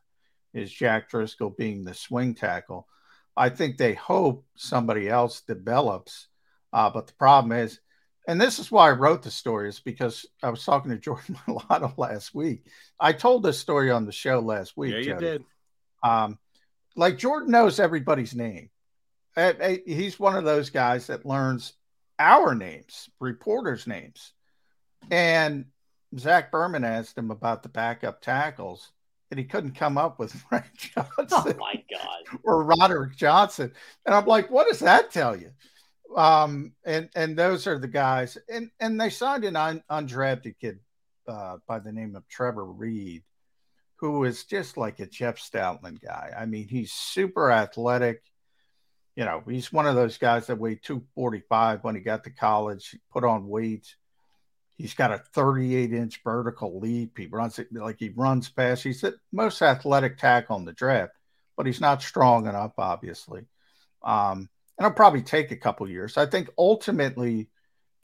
is Jack Driscoll being the swing tackle. I think they hope somebody else develops, uh, but the problem is, and this is why I wrote the story, is because I was talking to Jordan Mailata last week. I told this story on the show last week. Yeah, you Jody. did. Um, like Jordan knows everybody's name he's one of those guys that learns our names, reporters' names. And Zach Berman asked him about the backup tackles, and he couldn't come up with Fred Johnson. Oh my God. Or Roderick Johnson. And I'm like, what does that tell you? Um, and and those are the guys, and and they signed an un, undrafted kid uh, by the name of Trevor Reid, who is just like a Jeff Stoutland guy. I mean, he's super athletic you know, he's one of those guys that weighed 245 when he got to college, put on weight. He's got a 38 inch vertical leap. He runs it like he runs fast. He's the most athletic tackle in the draft, but he's not strong enough, obviously. Um, and it'll probably take a couple years. I think ultimately,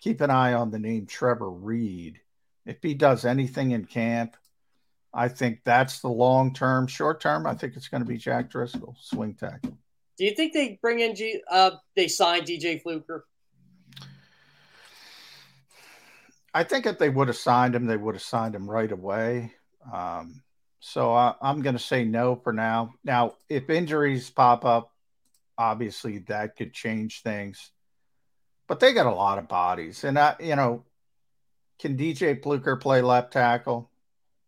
keep an eye on the name Trevor Reid. If he does anything in camp, I think that's the long term. Short term, I think it's going to be Jack Driscoll, swing tackle. Do you think they bring in G? Uh, they sign DJ Fluker? I think if they would have signed him, they would have signed him right away. Um, So I, I'm going to say no for now. Now, if injuries pop up, obviously that could change things. But they got a lot of bodies, and I, you know, can DJ Fluker play left tackle?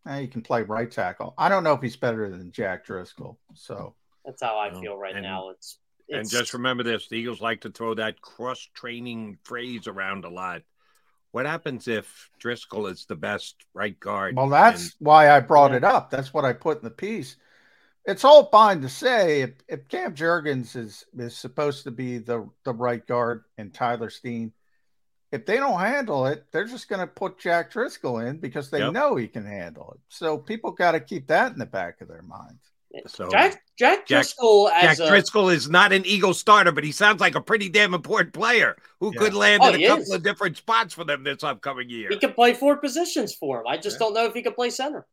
Eh, he can play right tackle. I don't know if he's better than Jack Driscoll. So that's how I feel right and, now. It's, it's and just remember this: the Eagles like to throw that cross training phrase around a lot. What happens if Driscoll is the best right guard? Well, that's and, why I brought it up. That's what I put in the piece. It's all fine to say if, if Cam Jurgens is is supposed to be the the right guard and Tyler Steen, if they don't handle it, they're just going to put Jack Driscoll in because they yep. know he can handle it. So people got to keep that in the back of their minds. So Jack, Jack Driscoll Jack, Jack a, Driscoll is not an Eagle starter, but he sounds like a pretty damn important player who yeah. could land oh, in a couple is. of different spots for them this upcoming year. He can play four positions for him. I just yeah. don't know if he can play center.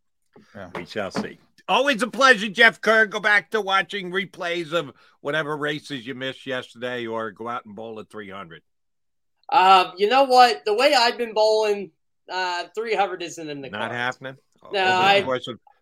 Yeah. We shall see. Always a pleasure, Jeff Kerr. Go back to watching replays of whatever races you missed yesterday, or go out and bowl at 300. Uh, you know what? The way I've been bowling, uh, 300 isn't in the Not cards. happening. No, I,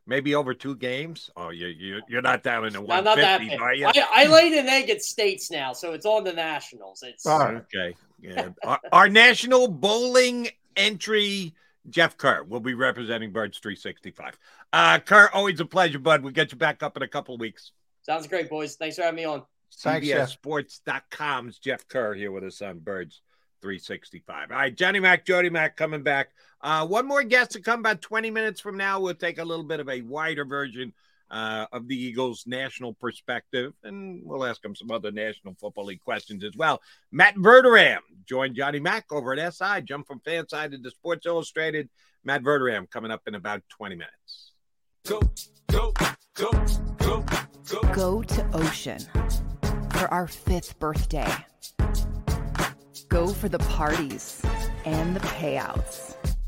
maybe over two games. Oh, you you you're not down in the one fifty, are you? I, I, laid an egg at states now, so it's on the nationals. It's okay. Yeah, our, our, national bowling entry. Jeff Kerr will be representing Birds 365. Uh, Kerr, always a pleasure, bud. We'll get you back up in a couple of weeks. Sounds great, boys. Thanks for having me on. Thanks, CBSSports.com's Jeff Kerr here with us on Birds 365. All right, Johnny Mac, Jody Mac coming back. Uh, one more guest to come about 20 minutes from now. We'll take a little bit of a wider version uh, of the Eagles' national perspective, and we'll ask him some other National Football League questions as well. Matt Verderame joined Johnny Mack over at SI. Jump from fan side to Sports Illustrated. Matt Verderame coming up in about 20 minutes. Go, go, go, go, go. Go to Ocean for our fifth birthday Go for the parties and the payouts.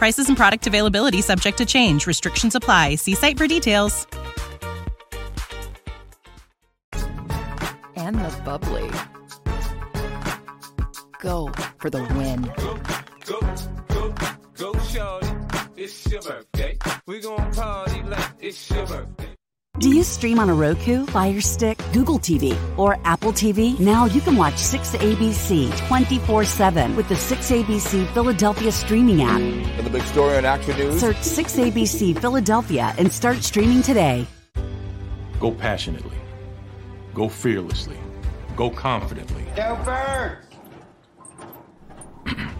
Prices and product availability subject to change. Restrictions apply. See site for details. And the bubbly. Go for the win. Go, go, go, go, shorty. It's your birthday. We gonna party like it's your birthday. Do you stream on a Roku, Fire Stick, Google TV, or Apple TV? Now you can watch 6ABC 24 7 with the 6ABC Philadelphia streaming app. And the big story on Action News? Search 6ABC Philadelphia and start streaming today. Go passionately, go fearlessly, go confidently. Go Birds!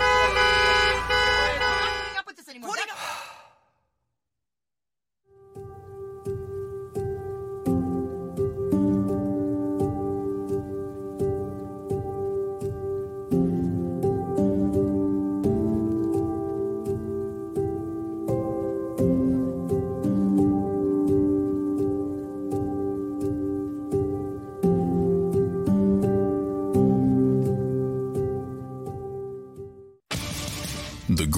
I'm not put this anymore.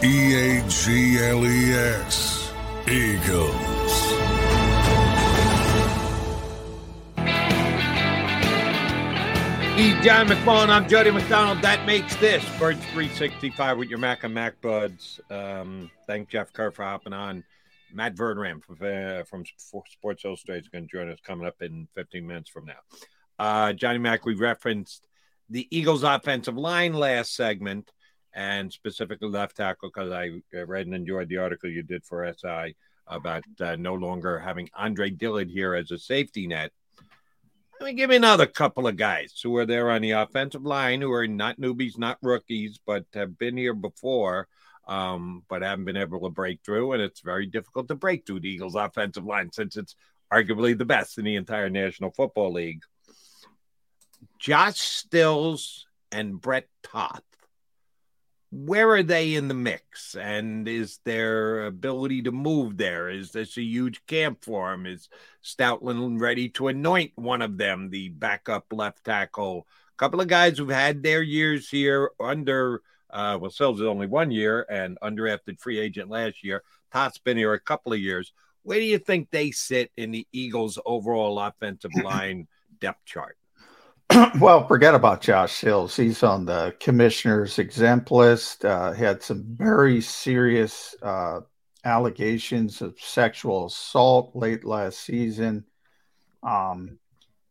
E A G L E S. Eagles. He's John McMullen. I'm Jody McDonald. That makes this Birds 365 with your Mac and Mac buds. Um, thank Jeff Kerr for hopping on. Matt Verderame from, uh, from Sports Illustrated is going to join us coming up in 15 minutes from now. Uh, Johnny Mac, we referenced the Eagles' offensive line last segment and specifically left tackle because I read and enjoyed the article you did for SI about uh, no longer having Andre Dillard here as a safety net. Let me give me another couple of guys who are there on the offensive line who are not newbies, not rookies, but have been here before, um, but haven't been able to break through. And it's very difficult to break through the Eagles' offensive line since it's arguably the best in the entire National Football League. Josh Sills and Brett Toth where are they in the mix? And is their ability to move there? Is this a huge camp for him? Is Stoutland ready to anoint one of them, the backup left tackle? A couple of guys who've had their years here under, uh, well, Sills is only one year and undrafted free agent last year. Toth's been here a couple of years. Where do you think they sit in the Eagles' overall offensive line depth chart? well, forget about Josh Sills. He's on the commissioner's exempt list. Uh, had some very serious uh, allegations of sexual assault late last season. Um,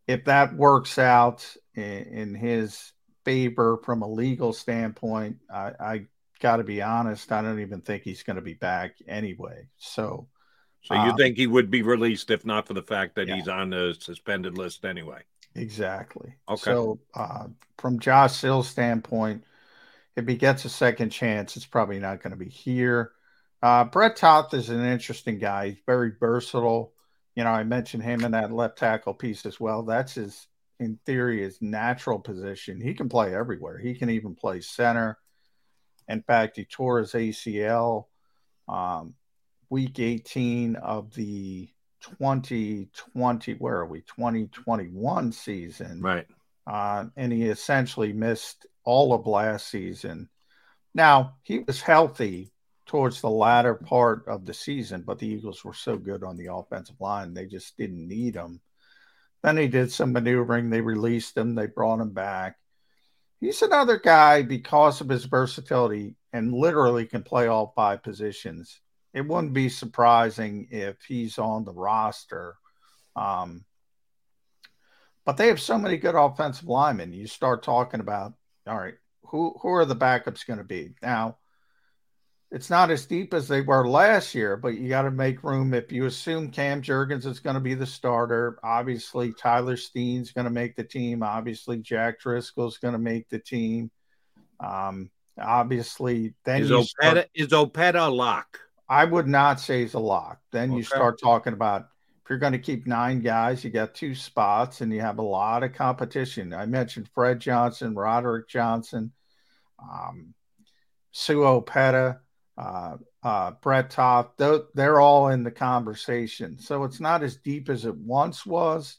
if that works out in, in, his favor from a legal standpoint, I, I got to be honest. I don't even think he's going to be back anyway. So, so you um, think he would be released if not for the fact that yeah. he's on the suspended list anyway? Exactly. Okay. So, uh, from Josh Sills' standpoint, if he gets a second chance, it's probably not going to be here. Uh, Brett Toth is an interesting guy. He's very versatile. You know, I mentioned him in that left tackle piece as well. That's his, in theory, his natural position. He can play everywhere. He can even play center. In fact, he tore his ACL um, week 18 of the 2020, where are we? 2021 season. Right. Uh, and he essentially missed all of last season. Now, he was healthy towards the latter part of the season, but the Eagles were so good on the offensive line, they just didn't need him. Then he did some maneuvering. They released him, they brought him back. He's another guy because of his versatility and literally can play all five positions it wouldn't be surprising if he's on the roster. Um, but they have so many good offensive linemen. You start talking about, all right, who who are the backups going to be? Now, it's not as deep as they were last year, but you got to make room. If you assume Cam Jurgens is going to be the starter, obviously Tyler Steen's going to make the team. Obviously Jack Driscoll's going to make the team. Um, obviously, then is Opeta start... is Opeta a lock? I would not say he's a lock. Then okay. you start talking about if you're going to keep nine guys, you got two spots and you have a lot of competition. I mentioned Fred Johnson, Roderick Johnson, um, Sua Opeta, uh, uh, Brett Toth. They're all in the conversation. So it's not as deep as it once was.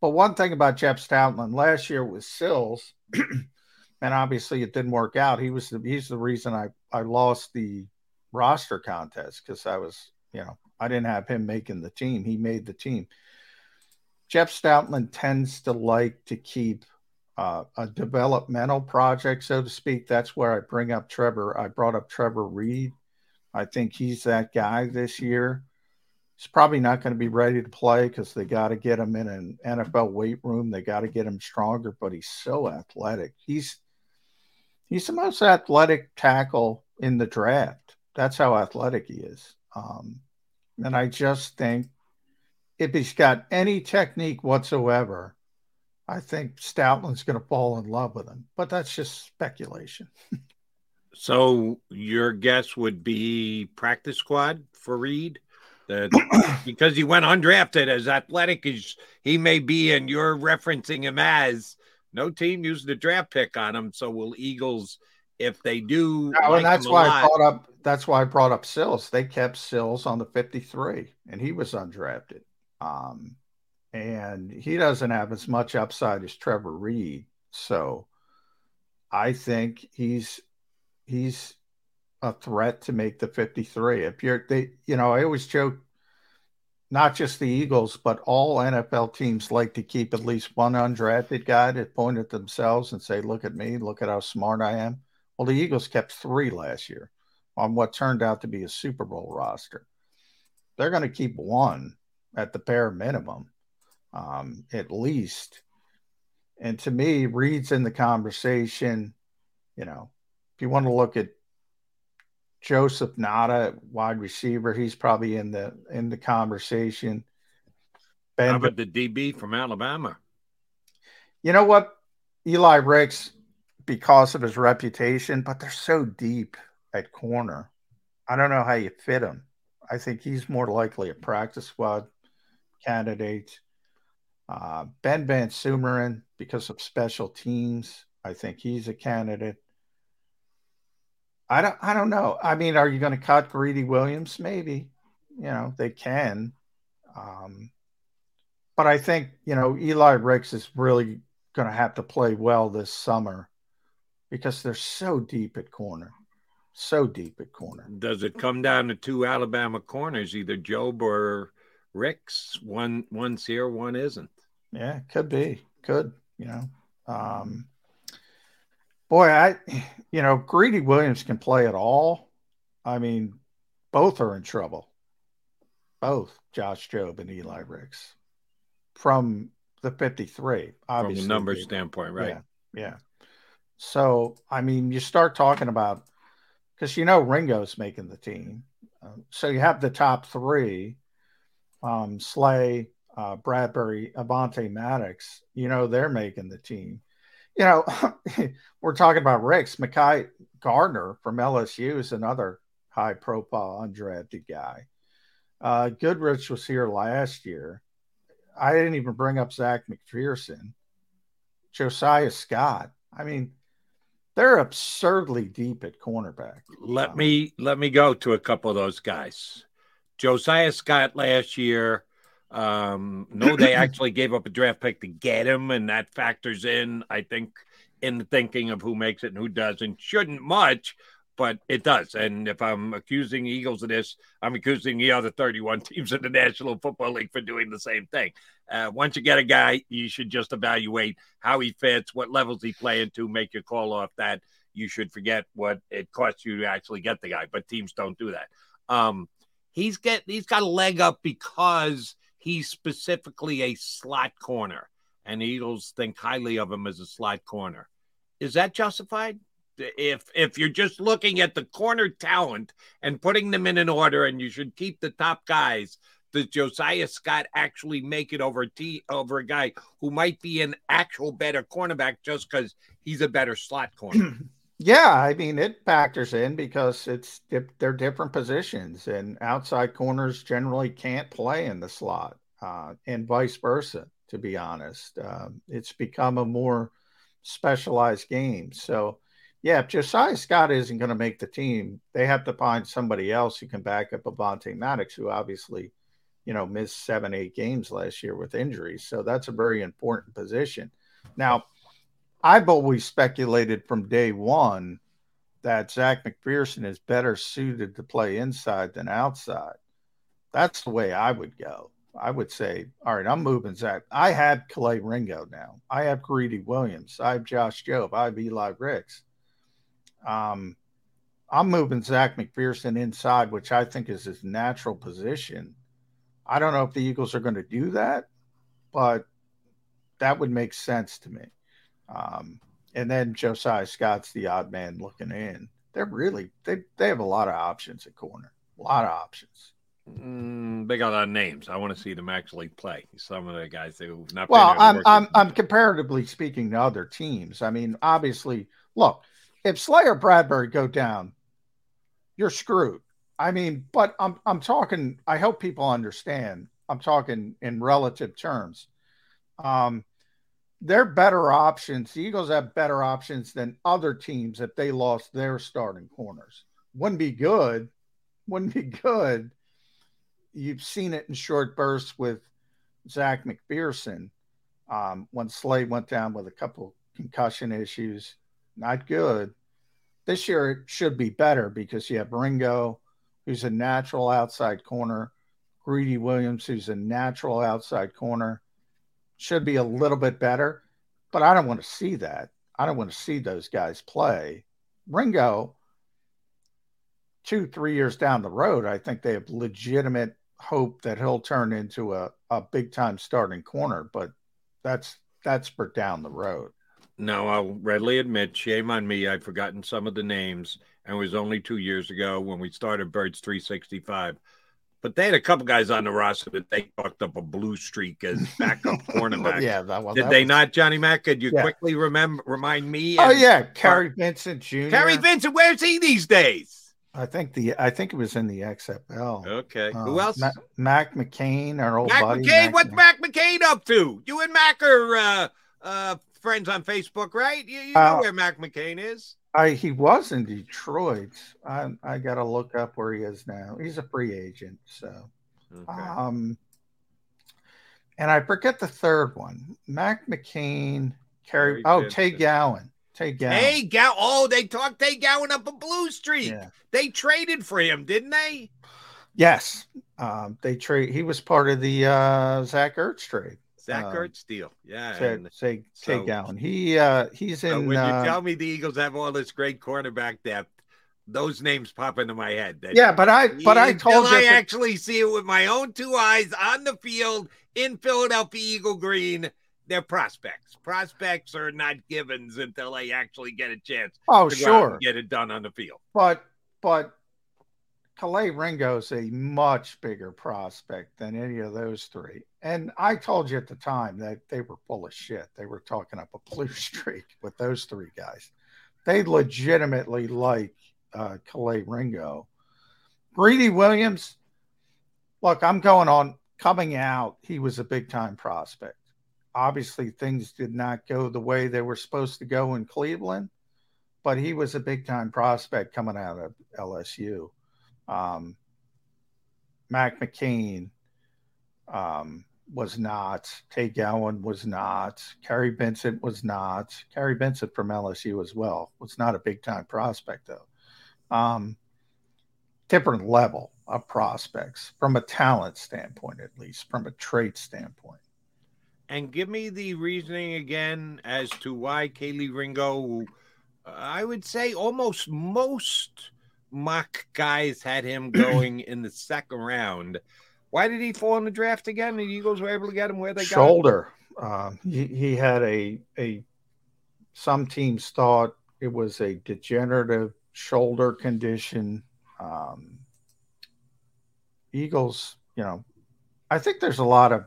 But one thing about Jeff Stoutland last year was Sills, and obviously it didn't work out. He was the, he's the reason I, I lost the roster contest because I was, you know, I didn't have him making the team. He made the team. Jeff Stoutland tends to like to keep uh, a developmental project, so to speak. That's where I bring up Trevor. I brought up Trevor Reid. I think he's that guy this year. He's probably not going to be ready to play because they got to get him in an NFL weight room. They got to get him stronger, but he's so athletic. He's he's the most athletic tackle in the draft. That's how athletic he is. Um, and I just think if he's got any technique whatsoever, I think Stoutland's going to fall in love with him. But that's just speculation. so your guess would be practice squad for Reid? that because he went undrafted, as athletic as he may be, and you're referencing him as, no team used a draft pick on him. So will Eagles, if they do, No, like and that's why I lot- brought up. That's why I brought up Sills. They kept Sills on the 53, and he was undrafted. Um, and he doesn't have as much upside as Trevor Reid. So I think he's he's a threat to make the 53. If you're they, you know, I always joke, not just the Eagles, but all NFL teams like to keep at least one undrafted guy to point at themselves and say, look at me, look at how smart I am. Well, the Eagles kept three last year on what turned out to be a Super Bowl roster. They're going to keep one at the bare minimum, um, at least. And to me, Reid's in the conversation. You know, if you want to look at Joseph Ngata, wide receiver, he's probably in the in the conversation. Ben, How about the DB from Alabama? you know what? Eli Ricks, because of his reputation, but they're so deep at corner. I don't know how you fit him. I think he's more likely a practice squad candidate. Uh, ben VanSumeren, because of special teams, I think he's a candidate. I don't. I don't know. I mean, are you going to cut Greedy Williams? Maybe. You know they can. Um, but I think you know Eli Ricks is really going to have to play well this summer because they're so deep at corner, so deep at corner. Does it come down to two Alabama corners, either Jobe or Ricks? One one's here, one isn't. Yeah, could be, could you know. Um, boy, I you know Greedy Williams can play at all. I mean, both are in trouble. Both Josh Jobe and Eli Ricks from the 53, obviously. From a number standpoint, right? Yeah, yeah. So, I mean, you start talking about because you know Ringo's making the team. Um, so you have the top three um, Slay, uh, Bradberry, Avonte Maddox. You know, they're making the team. You know, we're talking about Ricks. Mekhi Garner from LSU is another high profile undrafted guy. Uh, Goodrich was here last year. I didn't even bring up Zech McPhearson, Josiah Scott. I mean, they're absurdly deep at cornerback. Let me let me go to a couple of those guys. Josiah Scott last year. Um, no, they actually gave up a draft pick to get him, and that factors in, I think, in the thinking of who makes it and who doesn't. Shouldn't much, but it does. And if I'm accusing Eagles of this, I'm accusing the other 31 teams in the National Football League for doing the same thing. Uh, once you get a guy, you should just evaluate how he fits, what levels he playing to, make your call off that. You should forget what it costs you to actually get the guy, but teams don't do that. Um, he's get he's got a leg up because he's specifically a slot corner, and Eagles think highly of him as a slot corner. Is that justified? If if you're just looking at the corner talent and putting them in an order, and you should keep the top guys, does Josiah Scott actually make it over T over a guy who might be an actual better cornerback just because he's a better slot corner? Yeah, I mean it factors in because it's they're different positions, and outside corners generally can't play in the slot, uh, and vice versa. To be honest, um, it's become a more specialized game. So, yeah, if Josiah Scott isn't going to make the team, they have to find somebody else who can back up Avonte Maddox, who obviously, you know, missed seven, eight games last year with injuries. So that's a very important position. Now, I've always speculated from day one that Zech McPhearson is better suited to play inside than outside. That's the way I would go. I would say, all right, I'm moving Zech. I have Kelee Ringo now. I have Greedy Williams. I have Josh Jobe. I have Eli Ricks. Um, I'm moving Zech McPhearson inside, which I think is his natural position. I don't know if the Eagles are going to do that, but that would make sense to me. Um, and then Josiah Scott's the odd man looking in. They're really they they have a lot of options at corner, a lot of options. Mm, they got a lot of names. I want to see them actually play. Some of the guys who've not. Well, I'm I'm I'm comparatively speaking to other teams. I mean, obviously, look, if Slayer Bradberry go down, you're screwed. I mean, but I'm I'm talking. I hope people understand. I'm talking in relative terms. Um, they're better options. The Eagles have better options than other teams if they lost their starting corners. Wouldn't be good. Wouldn't be good. You've seen it in short bursts with Zech McPhearson um, when Slade went down with a couple concussion issues. Not good. This year it should be better because you have Ringo, who's a natural outside corner, Greedy Williams, who's a natural outside corner. Should be a little bit better, but I don't want to see that. I don't want to see those guys play. Ringo, two, three years down the road, I think they have legitimate hope that he'll turn into a, a big time starting corner, but that's that's for down the road. No, I'll readily admit, shame on me. I've forgotten some of the names, and it was only two years ago when we started Birds 365. But they had a couple guys on the roster that they fucked up a blue streak as backup cornerback. yeah, that, well, did that they was, not, Johnny Mack? Could you Yeah. quickly remember remind me? Oh and- yeah, Kary Vincent Jr. Kary Vincent, where's he these days? I think the I think it was in the XFL. Okay, Uh, who else? Ma- Mac McCain, our old Mac buddy. McCain. Mac What's Mac McCain up to? You and Mac are uh, uh, friends on Facebook, right? You, you know Uh, where Mac McCain is. I he was in Detroit. I I got to look up where he is now. He's a free agent, so. Um, and I forget the third one. Mac McCain, Kary. Oh, Vincent. Tay Gowan. Tay Gowan. Hey, Gow. Oh, they talked Tay Gowan up a blue streak. Yeah. They traded for him, didn't they? Yes. Um, they trade. He was part of the uh, Zach Ertz trade. Zach Um, Ertz deal. Yeah. Say, say, so- Gowan. He uh, he's so in. when you uh, tell me the Eagles have all this great cornerback depth, those names pop into my head. Yeah, but I- but I told you I that- actually see it with my own two eyes on the field in Philadelphia Eagle Green. They're prospects. Prospects are not givens until they actually get a chance. Oh, to go out and sure. get it done on the field. But but Kelee Ringo's a much bigger prospect than any of those three. And I told you at the time that they were full of shit. They were talking up a blue streak with those three guys. They legitimately like uh, Kelee Ringo. Greedy Williams, look, I'm going on coming out. He was a big time prospect. Obviously, things did not go the way they were supposed to go in Cleveland, but he was a big time prospect coming out of LSU. Um, Mac McCain um, was not. Tay Gowan was not. Kary Benson was not. Kary Benson from LSU as well was not a big time prospect though. Um, different level of prospects from a talent standpoint, at least from a trait standpoint. And give me the reasoning again as to why Kelee Ringo. I would say almost most mock guys had him going in the second round. Why did he fall in the draft again? The Eagles were able to get him where they got him? shoulder. Um, he, he had a a. Some teams thought it was a degenerative shoulder condition. Um, Eagles, you know, I think there's a lot of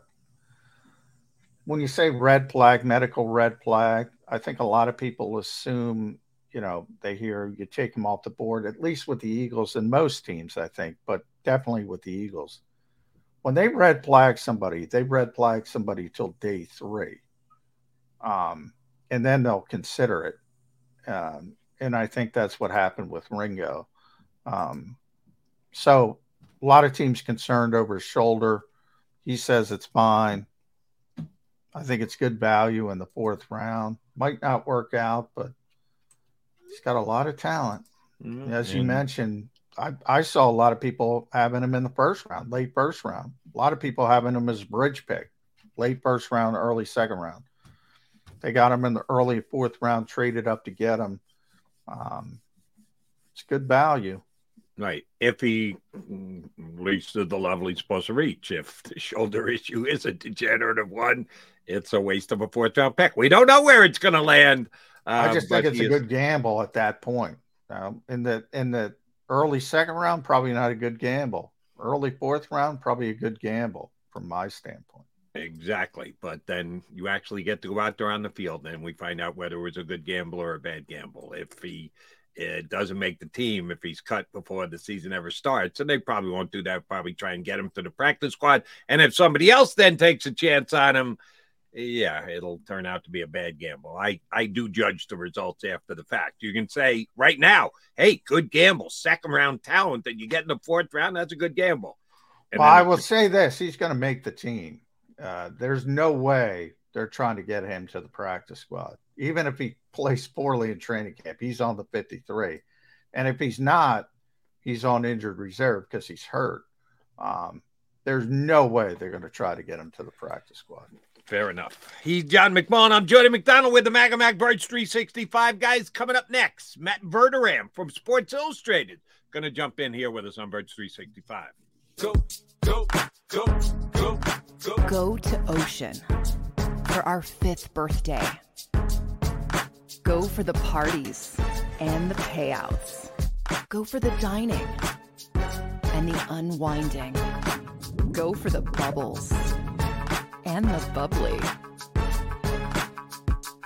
when you say red flag, medical red flag. I think a lot of people assume, you know, they hear you take them off the board. At least with the Eagles and most teams, I think, but definitely with the Eagles when they red flag somebody, they red flag somebody till day three, um, and then they'll consider it. Um, and I think that's what happened with Ringo. Um, so a lot of teams concerned over his shoulder. He says it's fine. I think it's good value in the fourth round. Might not work out, but he's got a lot of talent. As you mentioned, I, I saw a lot of people having him in the first round, late first round. A lot of people having him as a bridge pick, late first round, early second round. They got him in the early fourth round, traded up to get him. Um, it's good value. Right. If he reaches the level he's supposed to reach, if the shoulder issue is a degenerative one, it's a waste of a fourth round pick. We don't know where it's going to land. I uh, just think it's a is- good gamble at that point. Um, in the in the early second round, probably not a good gamble. Early fourth round, probably a good gamble from my standpoint. Exactly. But then you actually get to go out there on the field and we find out whether it was a good gamble or a bad gamble. If he it doesn't make the team if he's cut before the season ever starts. And they probably won't do that. Probably try and get him to the practice squad. And if somebody else then takes a chance on him, yeah, it'll turn out to be a bad gamble. I, I do judge the results after the fact. You can say right now, hey, good gamble, second round talent that you get in the fourth round, that's a good gamble. And well, I will say this he's going to make the team. Uh, there's no way they're trying to get him to the practice squad. Even if he plays poorly in training camp, he's on the 53. And if he's not, he's on injured reserve because he's hurt. Um, there's no way they're going to try to get him to the practice squad. Fair enough. He's John McMullen. I'm Jody McDonald with the Maga Mac Birds 365 guys. Coming up next, Matt Verderame from Sports Illustrated. Going to jump in here with us on Birds 365. Go, go, go, go, go. Go to Ocean for our fifth birthday. Go for the parties and the payouts. Go for the dining and the unwinding. Go for the bubbles and the bubbly.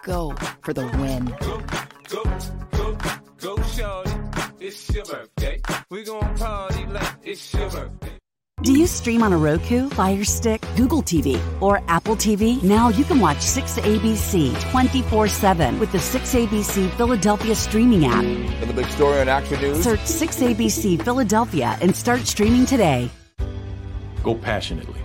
Go for the win. Go, go, go, go, shorty. It's your birthday. We gon' party like it's your birthday. Do you stream on a Roku, Fire Stick, Google TV, or Apple TV? Now you can watch 6ABC 24 7 with the 6ABC Philadelphia streaming app. For the big story on Action News, search 6ABC Philadelphia and start streaming today. Go passionately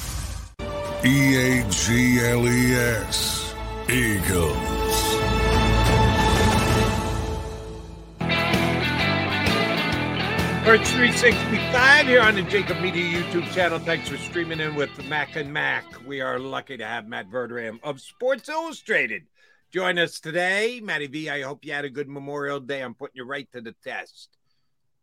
E A G L E S. Eagles. Birds 365 here on the JAKIB Media YouTube channel. Thanks for streaming in with Mac and Mac. We are lucky to have Matt Verderame of Sports Illustrated join us today. Matty V, I hope you had a good Memorial Day. I'm putting you right to the test.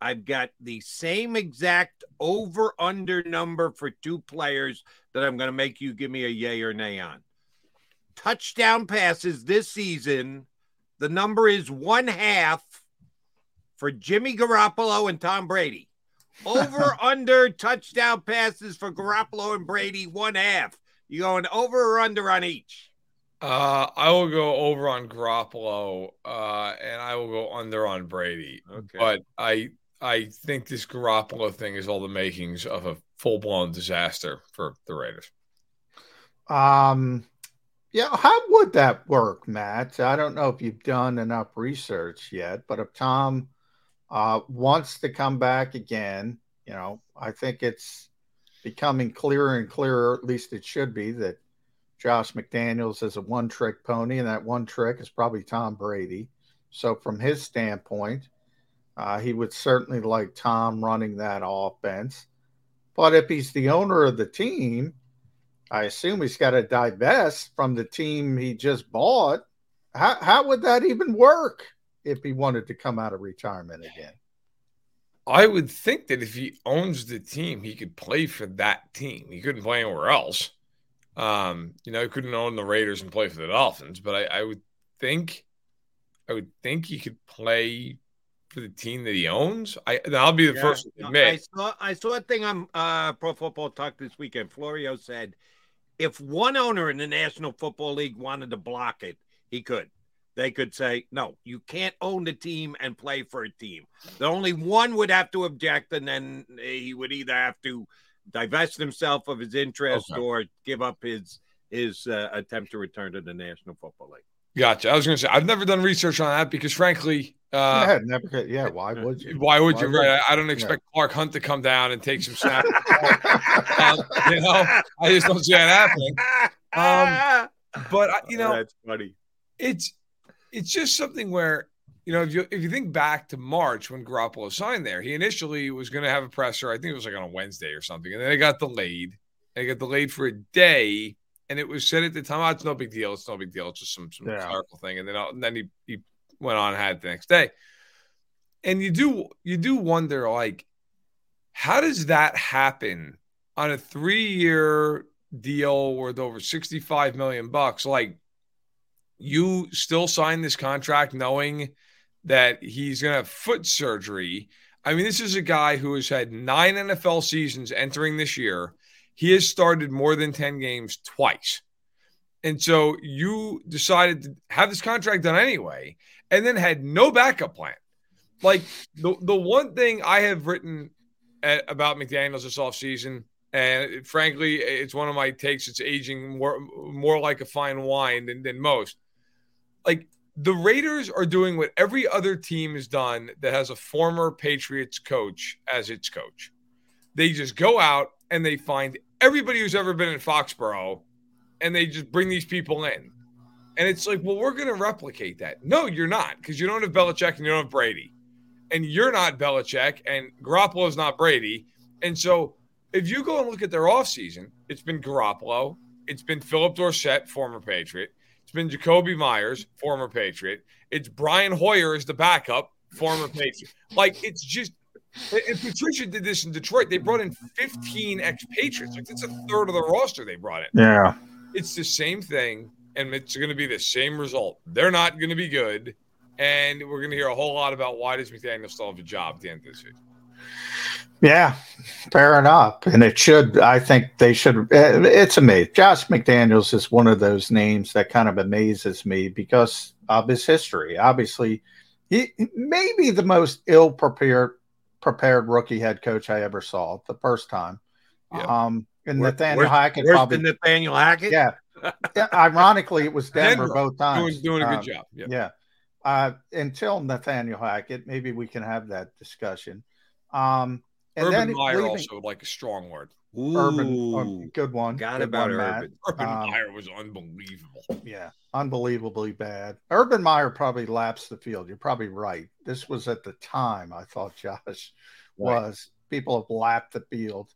I've got the same exact over under number for two players that I'm going to make you give me a yay or nay on. Touchdown passes this season, the number is one half for Jimmy Garoppolo and Tom Brady. Over under touchdown passes for Garoppolo and Brady, one half. You going over or under on each? Uh, I will go over on Garoppolo, uh, and I will go under on Brady. Okay. But I I think this Garoppolo thing is all the makings of a full blown disaster for the Raiders. Um, yeah, how would that work, Matt? I don't know if you've done enough research yet, but if Tom uh, wants to come back again, you know, I think it's becoming clearer and clearer, at least it should be, that Josh McDaniels is a one trick pony, and that one trick is probably Tom Brady. So, from his standpoint, uh, he would certainly like Tom running that offense. But if he's the owner of the team, I assume he's got to divest from the team he just bought. How, how would that even work if he wanted to come out of retirement again? I would think that if he owns the team, he could play for that team. He couldn't play anywhere else. Um, you know, he couldn't own the Raiders and play for the Dolphins, but I, I would think, I would think he could play for the team that he owns. I, I'll be the yeah, first to admit. I saw, I saw a thing on uh, Pro Football Talk this weekend. Florio said if one owner in the National Football League wanted to block it, he could. They could say, no, you can't own the team and play for a team. The only one would have to object, and then he would either have to divest himself of his interest okay. or give up his his uh, attempt to return to the National Football League. Gotcha. I was going to say I've never done research on that because, frankly, uh, yeah, never. Yeah, why would you? Why would why you? Would right. I, I don't expect yeah. Clark Hunt to come down and take some snaps. um, you know, I just don't see that happening. Um, but you know, that's funny. It's it's just something where you know if you if you think back to March when Garoppolo signed there, he initially was going to have a presser. I think it was like on a Wednesday or something, and then it got delayed. It got delayed for a day, and it was said at the time, oh, "It's no big deal. It's no big deal. It's just some some yeah. clerical thing." And then and then he he went on and had it the next day. And you do you do wonder like how does that happen on a 3-year deal worth over 65 million bucks like you still sign this contract knowing that he's going to have foot surgery. I mean, this is a guy who has had nine NFL seasons entering this year. He has started more than 10 games twice. And so you decided to have this contract done anyway and then had no backup plan. Like the the one thing I have written at, about McDaniels this offseason, and frankly, it's one of my takes. It's aging more more like a fine wine than, than most. Like the Raiders are doing what every other team has done that has a former Patriots coach as its coach. They just go out and they find everybody who's ever been in Foxborough and they just bring these people in. And it's like, well, we're going to replicate that. No, you're not, because you don't have Belichick and you don't have Brady. And you're not Belichick, and Garoppolo is not Brady. And so if you go and look at their offseason, it's been Garoppolo, it's been Phillip Dorsett, former Patriot, it's been Jakobi Meyers, former Patriot, it's Brian Hoyer as the backup, former Patriot. Like, it's just and Patricia did this in Detroit. They brought in 15 expatriates. Like that's a third of the roster they brought in. Yeah. It's the same thing and it's going to be the same result. They're not going to be good, and we're going to hear a whole lot about why does McDaniel still have a job at the end of this season. Yeah, fair enough. And it should, I think they should. Eh, it's amazing. Josh McDaniels is one of those names that kind of amazes me because of his history. Obviously, he may be the most ill prepared prepared rookie head coach I ever saw the first time. Yeah. Um, and Nathaniel Hackett probably Nathaniel Hackett. Yeah, yeah, ironically, it was Denver, Denver both times. Doing, doing a good um, job. Yeah. yeah. Uh, until Nathaniel Hackett, maybe we can have that discussion. Um, and Urban then Meyer leaving, also like a strong word. Ooh, Urban, um, good one. Got good about one, Urban. Urban um, Meyer was unbelievable. Yeah, unbelievably bad. Urban Meyer probably lapsed the field. You're probably right. This was at the time I thought Josh right. was. People have lapped the field.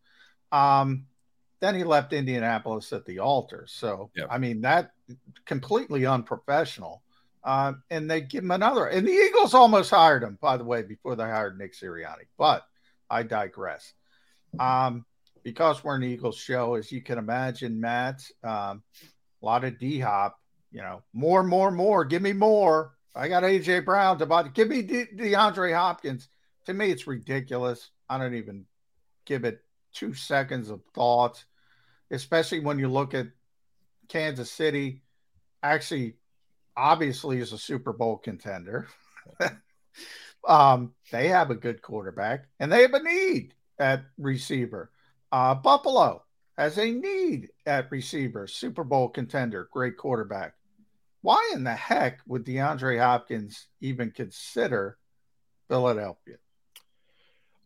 Um, then he left Indianapolis at the altar. So, yep. I mean, that completely unprofessional. Uh, and they give him another. And the Eagles almost hired him, by the way, before they hired Nick Sirianni. But I digress. Um, because we're an Eagles show, as you can imagine, Matt, um, a lot of D hop, you know, more, more, more. Give me more. I got AJ Brown to buy. Give me De- DeAndre Hopkins. To me, it's ridiculous. I don't even give it two seconds of thought especially when you look at Kansas City, actually, obviously is a Super Bowl contender. um, they have a good quarterback and they have a need at receiver. Uh, Buffalo has a need at receiver, Super Bowl contender, great quarterback. Why in the heck would DeAndre Hopkins even consider Philadelphia?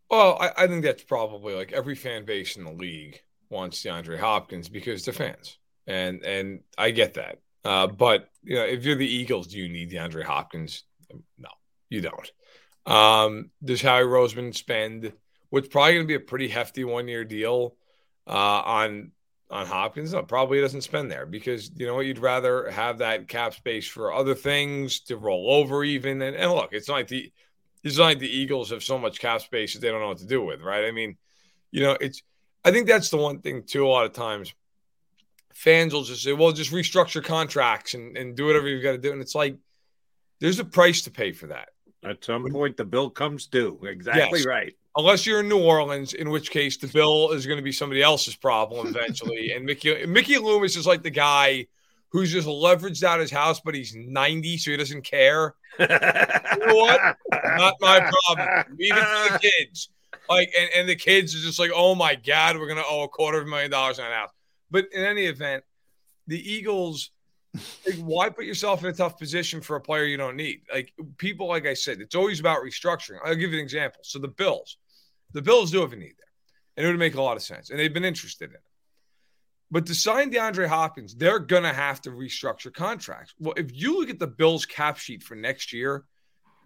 Well, I, I think that's probably like every fan base in the league wants DeAndre Hopkins because they're fans. and and I get that. Uh, but you know, if you're the Eagles, do you need DeAndre Hopkins? No, you don't. Um, does Howie Roseman spend what's probably going to be a pretty hefty one year deal uh, on on Hopkins? No, probably doesn't spend there because you know what? You'd rather have that cap space for other things to roll over, even. And, and look, it's not like the it's not like the Eagles have so much cap space that they don't know what to do with, right? I mean, you know, it's. I think that's the one thing too. A lot of times, fans will just say, "Well, just restructure contracts and, and do whatever you've got to do," and it's like there's a price to pay for that. At some point, the bill comes due. Exactly Yes. right. Unless you're in New Orleans, in which case the bill is going to be somebody else's problem eventually. and Mickey Mickey Loomis is like the guy who's just leveraged out his house, but he's 90, so he doesn't care. you know what? Not my problem. Leave it to the kids. Like, and, and the kids are just like, oh my God, we're gonna owe a quarter of a million dollars on a house. But in any event, the Eagles, like, why put yourself in a tough position for a player you don't need? Like people, like I said, it's always about restructuring. I'll give you an example. So the Bills, the Bills do have a need there, and it would make a lot of sense, and they've been interested in it. But to sign DeAndre Hopkins, they're gonna have to restructure contracts. Well, if you look at the Bills cap sheet for next year,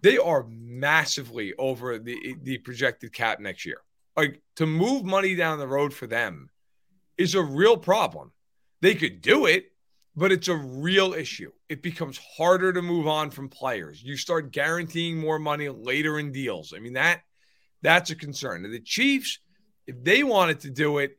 they are massively over the the projected cap next year. Like to move money down the road for them is a real problem. They could do it, but it's a real issue. It becomes harder to move on from players. You start guaranteeing more money later in deals. I mean that that's a concern. The Chiefs, if they wanted to do it,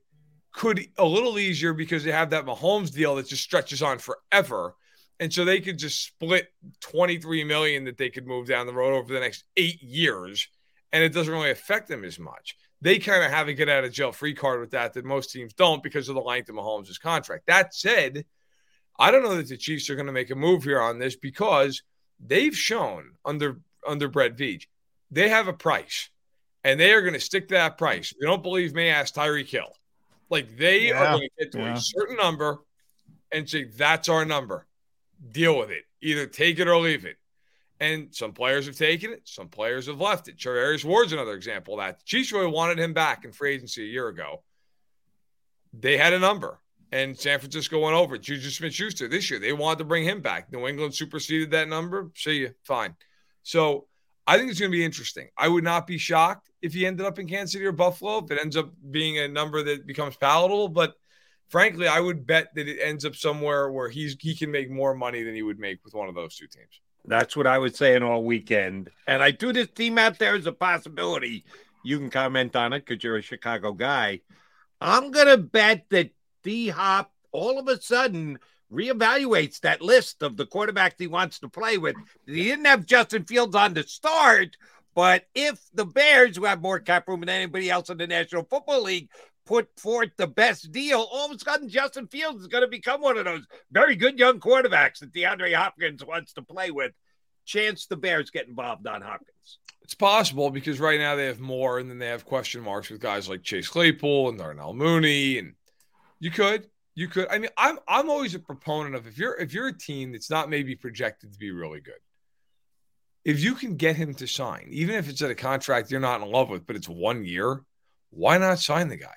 could a little easier because they have that Mahomes deal that just stretches on forever. And so they could just split 23 million that they could move down the road over the next eight years, and it doesn't really affect them as much. They kind of have a get out of jail free card with that that most teams don't because of the length of Mahomes' contract. That said, I don't know that the Chiefs are going to make a move here on this because they've shown under under Brett Veach, they have a price, and they are going to stick to that price. If you don't believe me, ask Tyreek Hill. Like they Yeah, are going to get to yeah. a certain number and say that's our number. Deal with it. Either take it or leave it. And some players have taken it, some players have left it. Charvarius Ward's another example of that. The Chiefs really wanted him back in free agency a year ago. They had a number, and San Francisco went over. Juju Smith Schuster this year, they wanted to bring him back. New England superseded that number. See you. Fine. So I think it's going to be interesting. I would not be shocked if he ended up in Kansas City or Buffalo, if it ends up being a number that becomes palatable. But frankly, I would bet that it ends up somewhere where he's he can make more money than he would make with one of those two teams. That's what I was saying all weekend. And I do this team out there as a possibility. You can comment on it because you're a Chicago guy. I'm to bet that D Hop all of a sudden reevaluates that list of the quarterbacks he wants to play with. He didn't have Justin Fields on to start, but if the Bears, who have more cap room than anybody else in the National Football League, put forth the best deal, all of a sudden Justin Fields is going to become one of those very good young quarterbacks that DeAndre Hopkins wants to play with. Chance the Bears get involved on Hopkins. It's possible because right now they have more, and then they have question marks with guys like Chase Claypool and Darnell Mooney, and you could, you could. I mean, I'm I'm always a proponent of if you're if you're a team that's not maybe projected to be really good, if you can get him to sign, even if it's at a contract you're not in love with, but it's one year, why not sign the guy?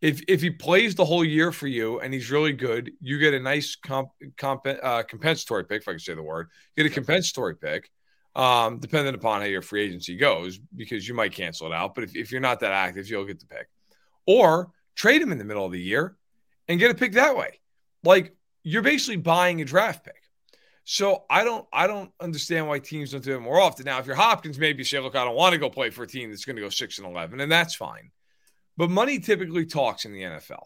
If if he plays the whole year for you and he's really good, you get a nice comp, comp uh, compensatory pick, if I can say the word. You get a compensatory pick, um, depending upon how your free agency goes, because you might cancel it out. But if, if you're not that active, you'll get the pick. Or trade him in the middle of the year and get a pick that way. Like you're basically buying a draft pick. So I don't I don't understand why teams don't do it more often. Now, if you're Hopkins, maybe you say, look, I don't want to go play for a team that's going to go six and eleven, and that's fine. But money typically talks in the NFL.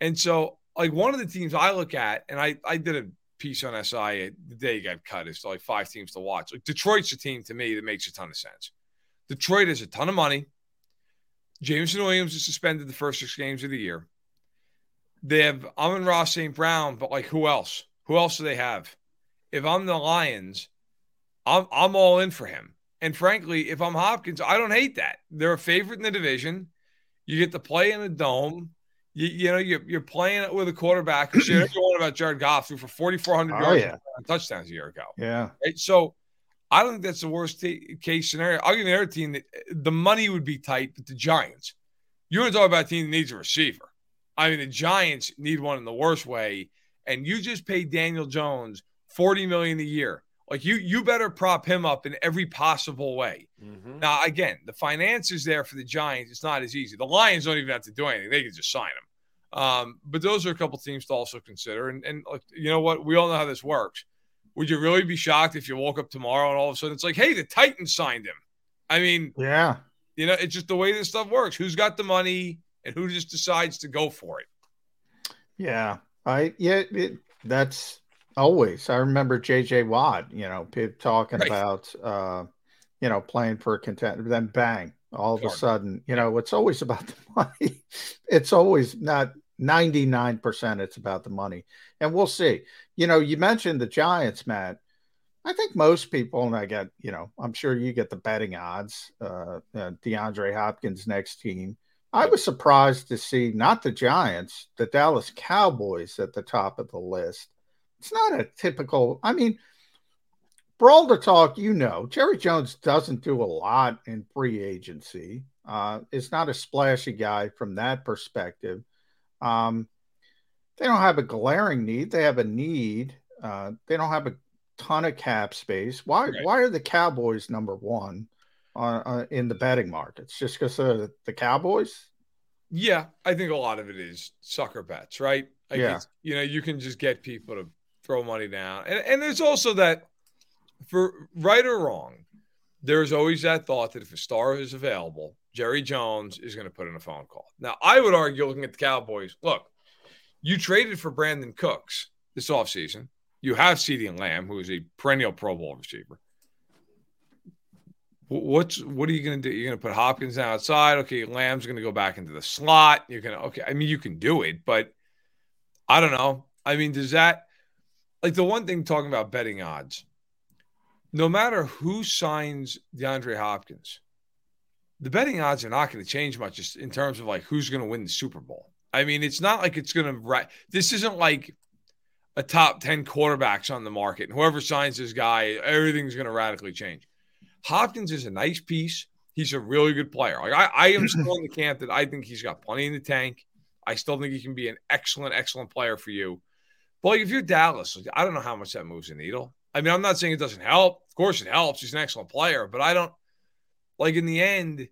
And so, like one of the teams I look at, and I I did a piece on SI uh, the day he got cut is like five teams to watch. Like Detroit's a team to me that makes a ton of sense. Detroit has a ton of money. Jameson Williams is suspended the first six games of the year. They have Amon-Ra St. Brown, but like who else? Who else do they have? If I'm the Lions, I'm I'm all in for him. And frankly, if I'm Hopkins, I don't hate that. They're a favorite in the division. You get to play in a dome. You, you know, you're, you're playing it with a quarterback. You know about Jared Goff who for 4,400 Oh, yards yeah. and touchdowns a year ago. Yeah. Right? So I don't think that's the worst t- case scenario. I'll give you another team that the money would be tight, but the Giants. You want to talk about a team that needs a receiver. I mean, the Giants need one in the worst way. and you just paid Daniel Jones 40 million a year. Like you, you better prop him up in every possible way. Mm-hmm. Now, again, the finances there for the Giants, it's not as easy. The Lions don't even have to do anything; they can just sign him. Um, but those are a couple teams to also consider. And, and like, you know what? We all know how this works. Would you really be shocked if you woke up tomorrow and all of a sudden it's like, hey, the Titans signed him? I mean, yeah, you know, it's just the way this stuff works. Who's got the money and who just decides to go for it? Yeah, I yeah, it, that's always. I remember J.J. Watt, you know, talking right. about, uh, you know, playing for a contender. Then bang, all of a sudden, you know, it's always about the money. it's always not 99%. It's about the money, and we'll see. You know, you mentioned the Giants, Matt. I think most people, and I get, you know, I'm sure you get the betting odds. Uh, uh, DeAndre Hopkins next team. I was surprised to see not the Giants, the Dallas Cowboys at the top of the list. It's not a typical, I mean, Brawl to talk, you know, Jerry Jones doesn't do a lot in free agency. Uh, it's not a splashy guy from that perspective. Um, they don't have a glaring need. They have a need. Uh, they don't have a ton of cap space. Why? Right. Why are the Cowboys number one? Uh, uh, in the betting markets just because of the Cowboys? Yeah, I think a lot of it is sucker bets, right? Like yeah. You know, you can just get people to throw money down. And, and there's also that, for right or wrong, there's always that thought that if a star is available, Jerry Jones is going to put in a phone call. Now, I would argue, looking at the Cowboys, look, you traded for Brandin Cooks this offseason. You have CeeDee Lamb, who is a perennial Pro Bowl receiver. What's what are you going to do? You're going to put Hopkins outside. Okay, Lamb's going to go back into the slot. You're going to okay. I mean, you can do it, but I don't know. I mean, does that like the one thing talking about betting odds? No matter who signs DeAndre Hopkins, the betting odds are not going to change much just in terms of like who's going to win the Super Bowl. I mean, it's not like it's going to. This isn't like a top ten quarterbacks on the market. And whoever signs this guy, everything's going to radically change. Hopkins is a nice piece. He's a really good player. Like I, I am still in the camp that I think he's got plenty in the tank. I still think he can be an excellent, excellent player for you. But like if you're Dallas, I don't know how much that moves the needle. I mean, I'm not saying it doesn't help. Of course, it helps. He's an excellent player, but I don't like in the end.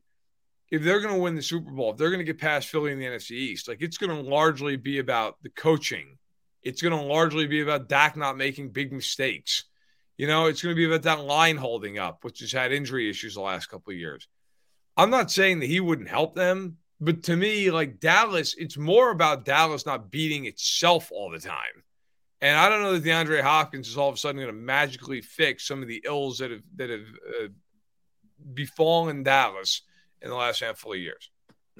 If they're going to win the Super Bowl, if they're going to get past Philly in the NFC East, like it's going to largely be about the coaching. It's going to largely be about Dak not making big mistakes. You know, it's going to be about that line holding up, which has had injury issues the last couple of years. I'm not saying that he wouldn't help them, but to me, like Dallas, it's more about Dallas not beating itself all the time. And I don't know that DeAndre Hopkins is all of a sudden going to magically fix some of the ills that have that have uh, befallen Dallas in the last handful of years.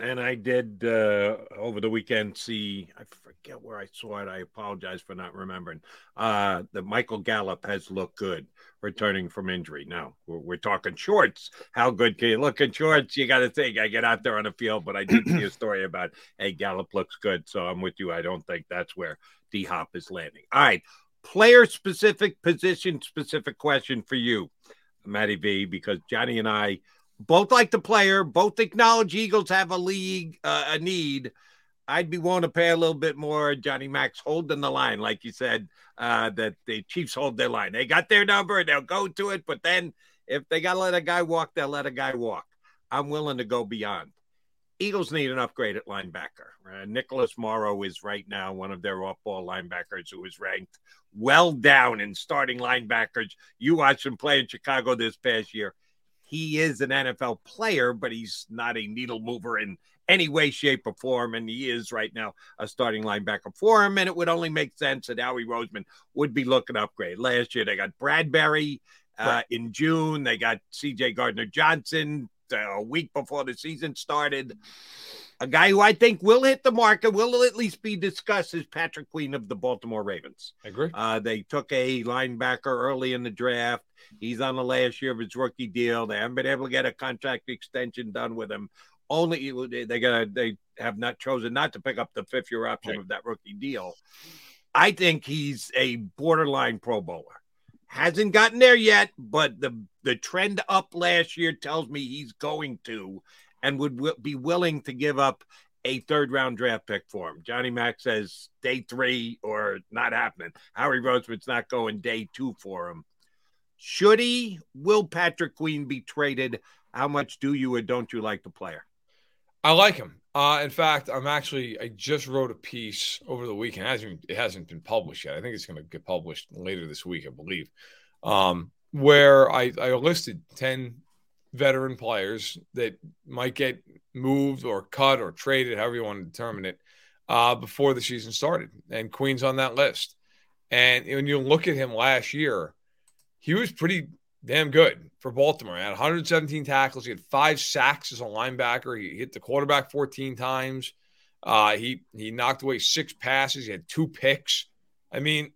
And I did uh, over the weekend see, I forget where I saw it. I apologize for not remembering. Uh, that Michael Gallup has looked good returning from injury. Now we're, we're, talking shorts. How good can you look in shorts? You got to think. I get out there on the field, but I did see a story about, hey, Gallup looks good. So I'm with you. I don't think that's where D Hop is landing. All right. Player specific, position specific question for you, Matty V, because Johnny and I both like the player, both acknowledge Eagles have a league, uh, a need. I'd be willing to pay a little bit more. Johnny Max holding the line, like you said, uh, that the Chiefs hold their line. They got their number, and they'll go to it. But then if they got to let a guy walk, they'll let a guy walk. I'm willing to go beyond. Eagles need an upgrade at linebacker. Uh, Nicholas Morrow is right now one of their off-ball linebackers who is ranked well down in starting linebackers. You watched him play in Chicago this past year he is an NFL player, but he's not a needle mover in any way, shape, or form. And he is right now a starting linebacker for him. And it would only make sense that Howie Roseman would be looking upgrade. Last year, they got Bradberry uh, right. in June, they got CJ Gardner Johnson uh, a week before the season started. A guy who I think will hit the market, will at least be discussed, is Patrick Queen of the Baltimore Ravens. I agree. Uh, they took a linebacker early in the draft. He's on the last year of his rookie deal. They haven't been able to get a contract extension done with him. Only they got they have not chosen not to pick up the fifth year option right. of that rookie deal. I think he's a borderline Pro Bowler. Hasn't gotten there yet, but the the trend up last year tells me he's going to and would w- be willing to give up a third round draft pick for him. Johnny Mack says day three or not happening. Howie Roseman's not going day two for him. Should he? Will Patrick Queen be traded? How much do you or don't you like the player? I like him. Uh, in fact, I'm actually I just wrote a piece over the weekend. It hasn't, it hasn't been published yet. I think it's going to get published later this week, I believe. Um, where I, I listed 10 veteran players that might get moved or cut or traded, however you want to determine it, uh, before the season started. And Queen's on that list. And when you look at him last year, he was pretty damn good for Baltimore. He had 117 tackles. He had five sacks as a linebacker. He hit the quarterback 14 times. Uh, he he knocked away six passes. He had two picks. I mean,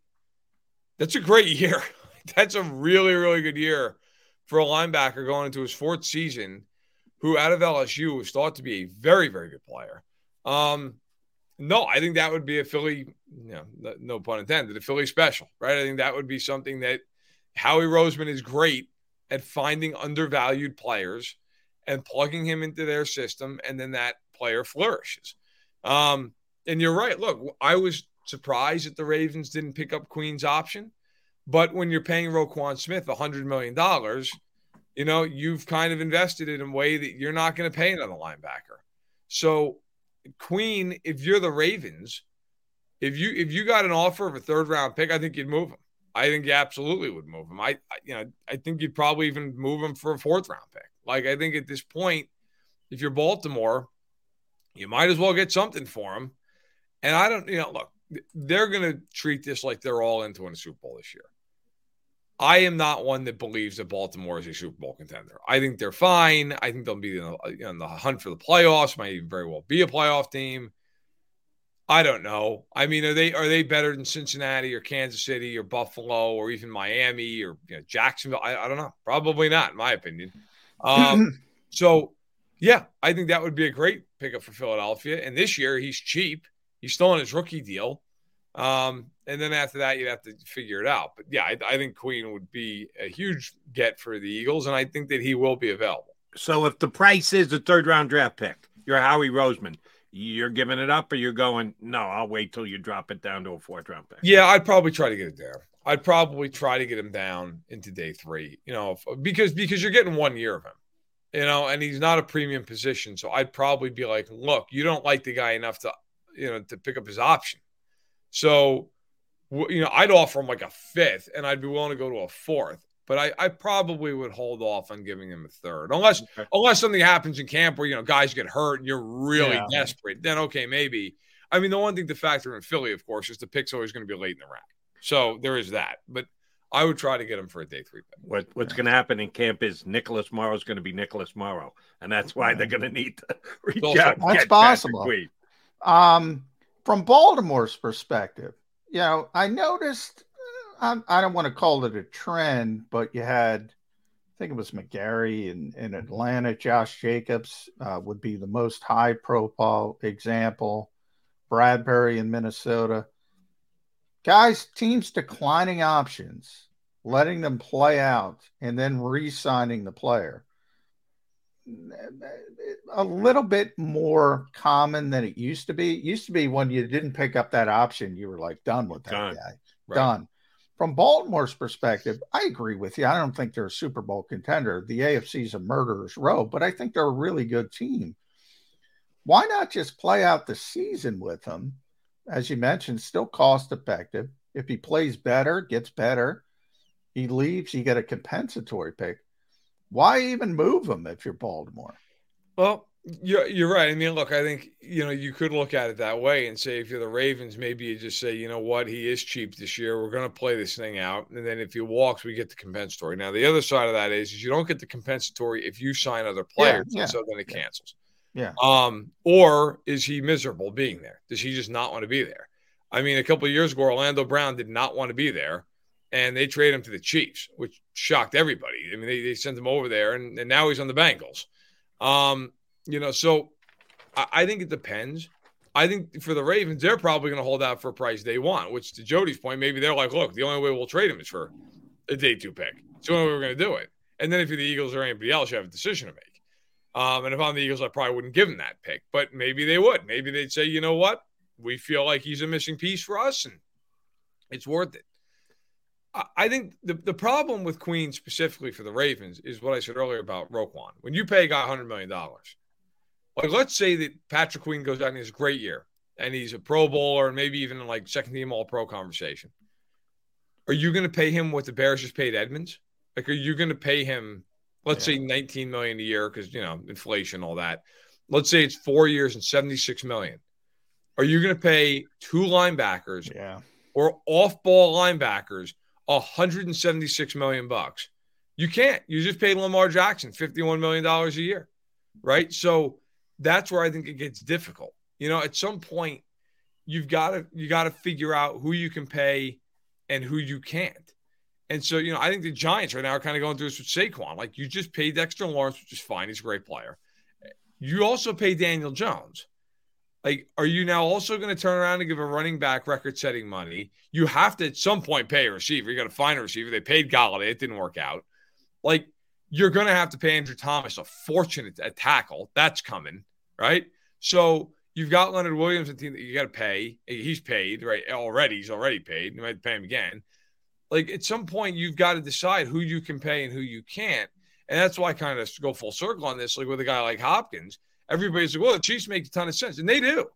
that's a great year. that's a really really good year for a linebacker going into his fourth season, who out of LSU was thought to be a very very good player. Um, no, I think that would be a Philly, you know, no pun intended, a Philly special, right? I think that would be something that Howie Roseman is great at finding undervalued players and plugging him into their system, and then that player flourishes. Um, and you're right. Look, I was surprised that the Ravens didn't pick up Queen's option, but when you're paying Roquan Smith $100 million, you know, you've kind of invested it in a way that you're not going to pay another linebacker. So, Queen, if you're the Ravens, if you if you got an offer of a third round pick, I think you'd move him. I think you absolutely would move him. I, I, you know, I think you'd probably even move him for a fourth round pick. Like I think at this point, if you're Baltimore, you might as well get something for him. And I don't, you know, look, they're going to treat this like they're all into winning a Super Bowl this year. I am not one that believes that Baltimore is a Super Bowl contender. I think they're fine. I think they'll be in the, in the hunt for the playoffs. Might even very well be a playoff team. I don't know. I mean, are they are they better than Cincinnati or Kansas City or Buffalo or even Miami or you know, Jacksonville? I, I don't know. Probably not, in my opinion. Um, so, yeah, I think that would be a great pickup for Philadelphia. And this year, he's cheap. He's still on his rookie deal. Um, and then after that, you'd have to figure it out. But yeah, I, I think Queen would be a huge get for the Eagles, and I think that he will be available. So if the price is a third round draft pick, you're Howie Roseman you're giving it up or you're going, no, I'll wait till you drop it down to a fourth round pick? Yeah, I'd probably try to get it there. I'd probably try to get him down into day three, you know, because because you're getting one year of him, you know, and he's not a premium position. So I'd probably be like, look, you don't like the guy enough to, you know, to pick up his option. So, you know, I'd offer him like a fifth and I'd be willing to go to a fourth but I, I probably would hold off on giving him a third unless okay. unless something happens in camp where you know guys get hurt and you're really yeah. desperate. Then okay, maybe. I mean, the one thing to factor in Philly, of course, is the pick's always going to be late in the rack. So there is that. But I would try to get him for a day three pick. What, what's going to happen in camp is Nicholas Morrow is going to be Nicholas Morrow, and that's why they're going to need to reach also, out. That's possible. Um, from Baltimore's perspective, you know, I noticed I, I don't want to call it a trend, but you had, I think it was McGary in, in Atlanta. Josh Jacobs uh, would be the most high profile example. Bradbury in Minnesota. Guys, teams declining options, letting them play out, and then re signing the player. A little bit more common than it used to be. It used to be when you didn't pick up that option, you were like done with that done. guy. Right. Done from Baltimore's perspective, I agree with you. I don't think they're a Super Bowl contender. The AFC is a murderer's row, but I think they're a really good team. Why not just play out the season with them? As you mentioned, still cost effective. If he plays better, gets better, he leaves, you get a compensatory pick. Why even move him if you're Baltimore? Well, you're, you're right. I mean, look, I think, you know, you could look at it that way and say if you're the Ravens, maybe you just say, you know what, he is cheap this year. We're going to play this thing out. And then if he walks, we get the compensatory. Now, the other side of that is, is you don't get the compensatory if you sign other players. Yeah, yeah, so then it cancels. Yeah. Um, or is he miserable being there? Does he just not want to be there? I mean, a couple of years ago, Orlando Brown did not want to be there and they traded him to the Chiefs, which shocked everybody. I mean, they, they sent him over there and, and now he's on the Bengals. Um, you know, so I, I think it depends. I think for the Ravens, they're probably going to hold out for a price they want, which to Jody's point, maybe they're like, look, the only way we'll trade him is for a day two pick. It's the only way we're going to do it. And then if you're the Eagles or anybody else, you have a decision to make. Um, and if I'm the Eagles, I probably wouldn't give him that pick, but maybe they would. Maybe they'd say, you know what? We feel like he's a missing piece for us and it's worth it. I, think the, the problem with Queen specifically for the Ravens is what I said earlier about Roquan. When you pay a guy $100 million, like let's say that Patrick Queen goes out and has a great year and he's a Pro Bowler and maybe even like second team All Pro conversation. Are you going to pay him what the Bears just paid Edmunds? Like, are you going to pay him let's yeah. say 19 million a year because you know inflation all that let's say it's four years and 76 million are you going to pay two linebackers yeah. or off-ball linebackers 176 million bucks you can't you just paid lamar jackson 51 million dollars a year right so that's where i think it gets difficult you know at some point you've got to you got to figure out who you can pay and who you can't and so, you know, I think the Giants right now are kind of going through this with Saquon. Like you just paid Dexter Lawrence, which is fine. He's a great player. You also pay Daniel Jones. Like, are you now also going to turn around and give a running back record setting money? You have to at some point pay a receiver. You got to find a receiver. They paid Golladay. It didn't work out. Like, you're going to have to pay Andrew Thomas a fortune at tackle. That's coming, right? So you've got Leonard Williams, and team that you got to pay. He's paid, right? Already, he's already paid. You might pay him again like at some point you've got to decide who you can pay and who you can't. And that's why I kind of go full circle on this. Like with a guy like Hopkins, everybody's like, well, the Chiefs make a ton of sense. And they do.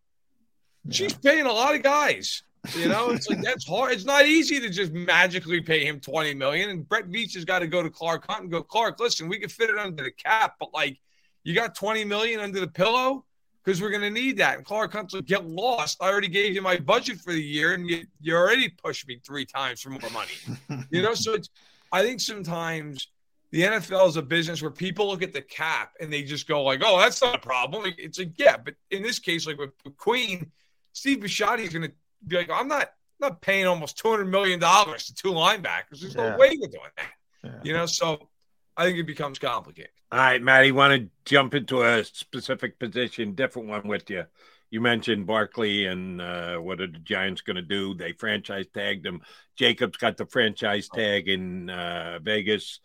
Yeah. Chiefs paying a lot of guys. You know, it's like that's hard. It's not easy to just magically pay him 20 million. And Brett Veach has got to go to Clark Hunt and go, Clark, listen, we can fit it under the cap, but like you got 20 million under the pillow because we're going to need that. And Clark Hunt's like, get lost. I already gave you my budget for the year, and you, you already pushed me three times for more money. you know, so it's, I think sometimes the NFL is a business where people look at the cap and they just go like, oh, that's not a problem. It's like, yeah, but in this case, like with Queen, Steve Bisciotti is going to be like, I'm not, I'm not paying almost $200 million to two linebackers. There's yeah. no way we're doing that. Yeah. You know, so I think it becomes complicated. All right, Matty, want to jump into a specific position, different one with you. You mentioned Barkley and uh, what are the Giants going to do? They franchise tagged him. Jacobs got the franchise tag in uh, Vegas.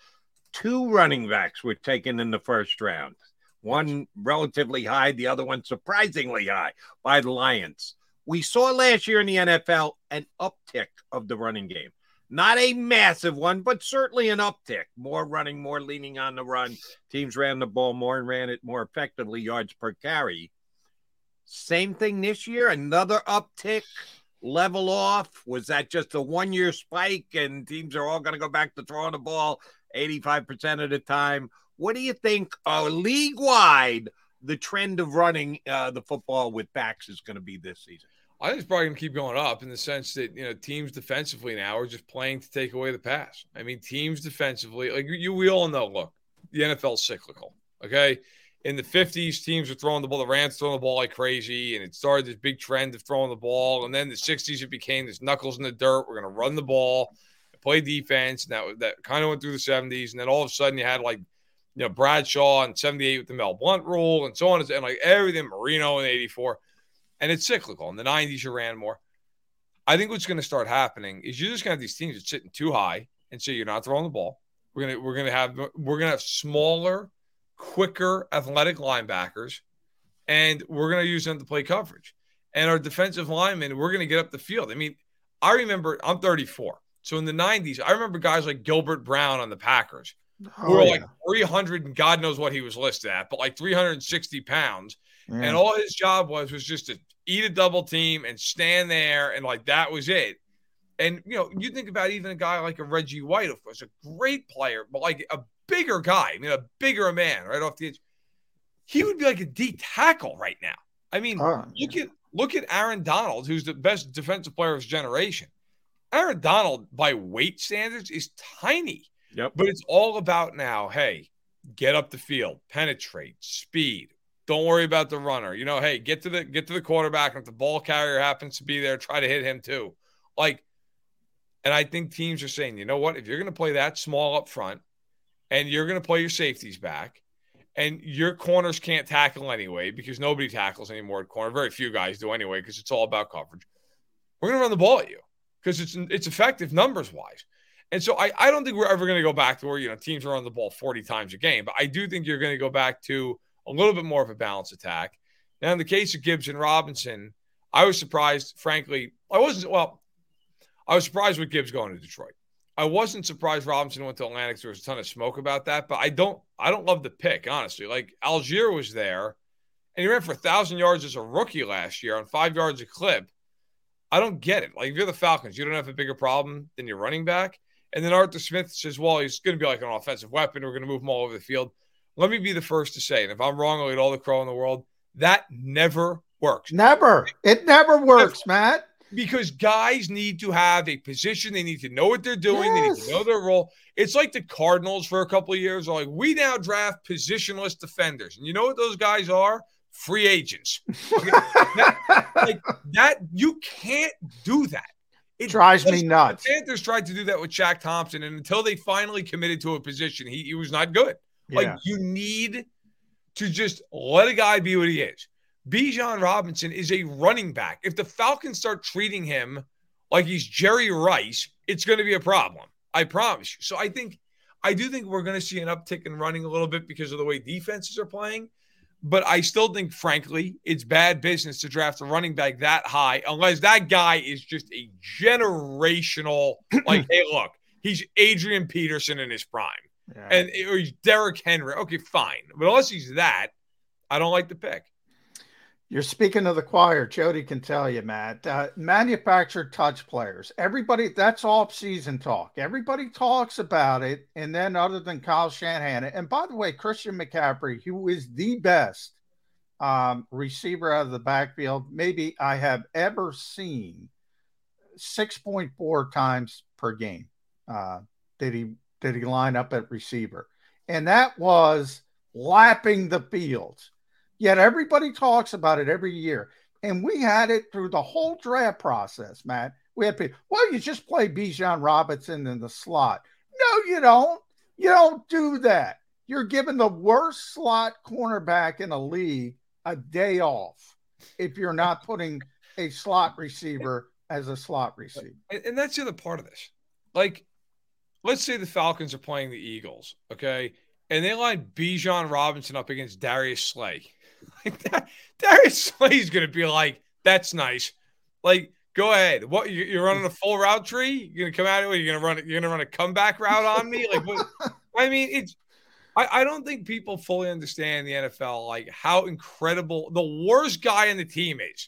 Two running backs were taken in the first round. One relatively high, the other one surprisingly high by the Lions. We saw last year in the NFL an uptick of the running game. Not a massive one, but certainly an uptick. More running, more leaning on the run. Teams ran the ball more and ran it more effectively, yards per carry. Same thing this year, another uptick, level off. Was that just a one year spike and teams are all going to go back to throwing the ball 85% of the time? What do you think uh, league wide the trend of running uh, the football with backs is going to be this season? I think it's probably going to keep going up in the sense that you know teams defensively now are just playing to take away the pass. I mean, teams defensively, like you, we all know. Look, the NFL's cyclical. Okay, in the '50s, teams were throwing the ball. The Rams throwing the ball like crazy, and it started this big trend of throwing the ball. And then the '60s, it became this knuckles in the dirt. We're going to run the ball, play defense, and that that kind of went through the '70s. And then all of a sudden, you had like you know Bradshaw in '78 with the Mel Blount rule, and so on and like everything. Marino in '84 and it's cyclical. In the 90s, you ran more. I think what's going to start happening is you're just going to have these teams that sitting too high, and so you're not throwing the ball. We're gonna we're gonna have we're gonna have smaller, quicker, athletic linebackers, and we're gonna use them to play coverage. And our defensive linemen, we're gonna get up the field. I mean, I remember I'm 34, so in the 90s, I remember guys like Gilbert Brown on the Packers, oh, who were yeah. like 300 and God knows what he was listed at, but like 360 pounds, yeah. and all his job was was just to eat a double team and stand there and like that was it. And you know, you think about even a guy like a Reggie White, of course, a great player, but like a bigger guy, I mean, a bigger man right off the edge. He would be like a D tackle right now. I mean, oh, look at look at Aaron Donald, who's the best defensive player of his generation. Aaron Donald, by weight standards, is tiny. Yep. But it's all about now, hey, get up the field, penetrate, speed, don't worry about the runner. You know, hey, get to the get to the quarterback. And if the ball carrier happens to be there, try to hit him too. Like, and I think teams are saying, you know what? If you're going to play that small up front, and you're going to play your safeties back, and your corners can't tackle anyway because nobody tackles anymore at corner. Very few guys do anyway because it's all about coverage. We're going to run the ball at you because it's it's effective numbers wise. And so I, I don't think we're ever going to go back to where you know teams are on the ball 40 times a game, but I do think you're going to go back to a little bit more of a balanced attack. Now, in the case of Gibbs and Robinson, I was surprised, frankly. I wasn't, well, I was surprised with Gibbs going to Detroit. I wasn't surprised Robinson went to Atlanta. There was a ton of smoke about that, but I don't, I don't love the pick, honestly. Like Allgeier was there and he ran for a thousand yards as a rookie last year on five yards a clip. I don't get it. Like if you're the Falcons, you don't have a bigger problem than your running back. And then Arthur Smith says, well, he's going to be like an offensive weapon. We're going to move him all over the field. Let me be the first to say, and if I'm wrong, I'll eat all the crow in the world. That never works. Never. It never works, Matt. Because guys need to have a position. They need to know what they're doing. Yes. They need to know their role. It's like the Cardinals for a couple of years are like, we now draft positionless defenders. And you know what those guys are? Free agents. that, like that, you can't do that. It drives me nuts. The Panthers tried to do that with Shaq Thompson, and until they finally committed to a position, he, he was not good. Yeah. Like you need to just let a guy be what he is. Bijan Robinson is a running back. If the Falcons start treating him like he's Jerry Rice, it's going to be a problem. I promise you. So I think I do think we're going to see an uptick in running a little bit because of the way defenses are playing. But I still think, frankly, it's bad business to draft a running back that high unless that guy is just a generational. like, hey, look, he's Adrian Peterson in his prime, yeah. and or he's Derrick Henry. Okay, fine, but unless he's that, I don't like the pick. You're speaking to the choir. Jody can tell you, Matt. Uh, manufactured touch players. Everybody, that's off season talk. Everybody talks about it. And then, other than Kyle Shanahan, and by the way, Christian McCaffrey, who is the best um, receiver out of the backfield, maybe I have ever seen 6.4 times per game. Uh, did he did he line up at receiver? And that was lapping the field Yet everybody talks about it every year. And we had it through the whole draft process, Matt. We had people, well, you just play Bijan Robinson in the slot. No, you don't. You don't do that. You're giving the worst slot cornerback in a league a day off if you're not putting a slot receiver as a slot receiver. And that's the other part of this. Like, let's say the Falcons are playing the Eagles, okay? And they line Bijan Robinson up against Darius Slay. Like that, Darius Slay's going to be like, that's nice. Like, go ahead. What you're running a full route tree? You're going to come out of it? You're going to run it? You're going to run a comeback route on me? Like, what? I mean, it's. I, I don't think people fully understand the NFL, like how incredible the worst guy in the team is,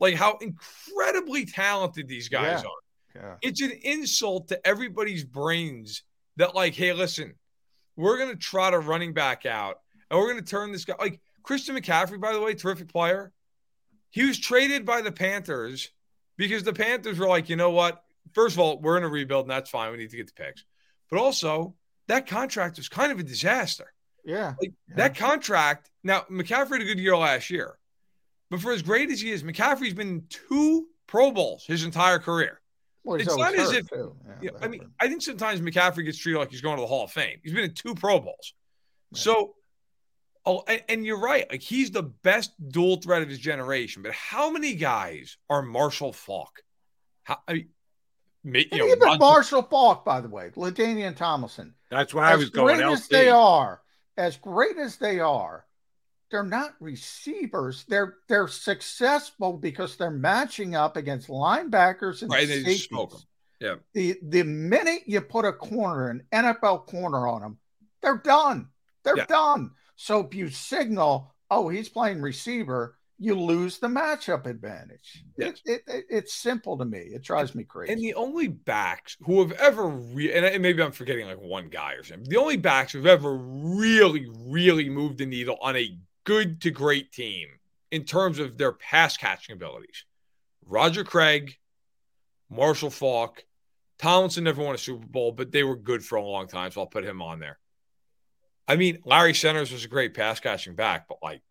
like how incredibly talented these guys yeah. are. Yeah. It's an insult to everybody's brains that, like, hey, listen, we're going to trot a running back out and we're going to turn this guy like Christian McCaffrey, by the way, terrific player. He was traded by the Panthers because the Panthers were like, you know what? First of all, we're in a rebuild, and that's fine. We need to get the picks. But also, that contract was kind of a disaster. Yeah. Like, yeah. That contract. Now, McCaffrey had a good year last year. But for as great as he is, McCaffrey's been in two Pro Bowls his entire career. Well, it's not as if, yeah, you know, I mean, I think sometimes McCaffrey gets treated like he's going to the Hall of Fame. He's been in two Pro Bowls. Yeah. So Oh, and, and, you're right. Like he's the best dual threat of his generation. But how many guys are Marshall Faulk? How, I mean, you know, even Marshall Faulk, by the way, LaDainian Tomlinson. That's why I was going. As great as they are, as great as they are, they're not receivers. They're they're successful because they're matching up against linebackers and right, safeties. Yeah. The the minute you put a corner, an NFL corner on them, they're done. They're yeah. done. So if you signal, oh, he's playing receiver, you lose the matchup advantage. Yes. It, it, it's simple to me. It drives me crazy. And the only backs who have ever, re- and maybe I'm forgetting like one guy or something, the only backs who've ever really, really moved the needle on a good to great team in terms of their pass catching abilities Roger Craig, Marshall Faulk, Tomlinson never won a Super Bowl, but they were good for a long time. So I'll put him on there. I mean, Larry Centers was a great pass catching back, but like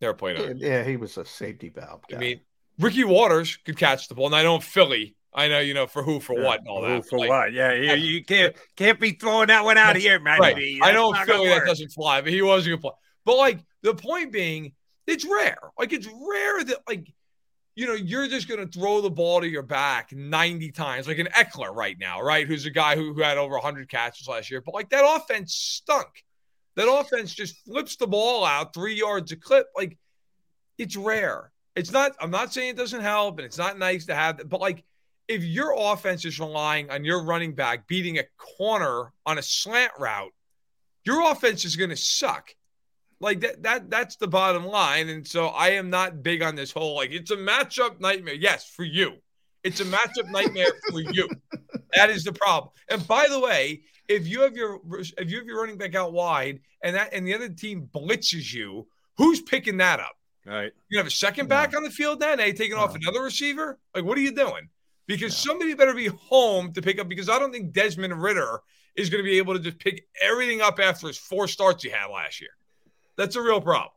never played on. Yeah, he was a safety valve. Guy. I mean, Ricky Watters could catch the ball, and I know Philly. I know you know for who, for yeah, what, and all that. For like, what? Yeah, yeah, you can't can't be throwing that one out of here, man. Right. I know Philly that doesn't fly, but he was a good play. But like the point being, it's rare. Like it's rare that like you know, you're just going to throw the ball to your back 90 times, like an Ekeler right now, right? Who's a guy who, who had over 100 catches last year. But like that offense stunk. That offense just flips the ball out three yards a clip. Like it's rare. It's not, I'm not saying it doesn't help and it's not nice to have, but like if your offense is relying on your running back beating a corner on a slant route, your offense is going to suck. Like that, that, that's the bottom line. And so I am not big on this whole like it's a matchup nightmare. Yes, for you. It's a matchup nightmare for you. That is the problem. And by the way, if you have your if you have your running back out wide and that and the other team blitzes you, who's picking that up? Right. You have a second back on the field then? Are you taking no. off another receiver? Like, what are you doing? Because no. somebody better be home to pick up because I don't think Desmond Ridder is going to be able to just pick everything up after his four starts he had last year. That's a real problem.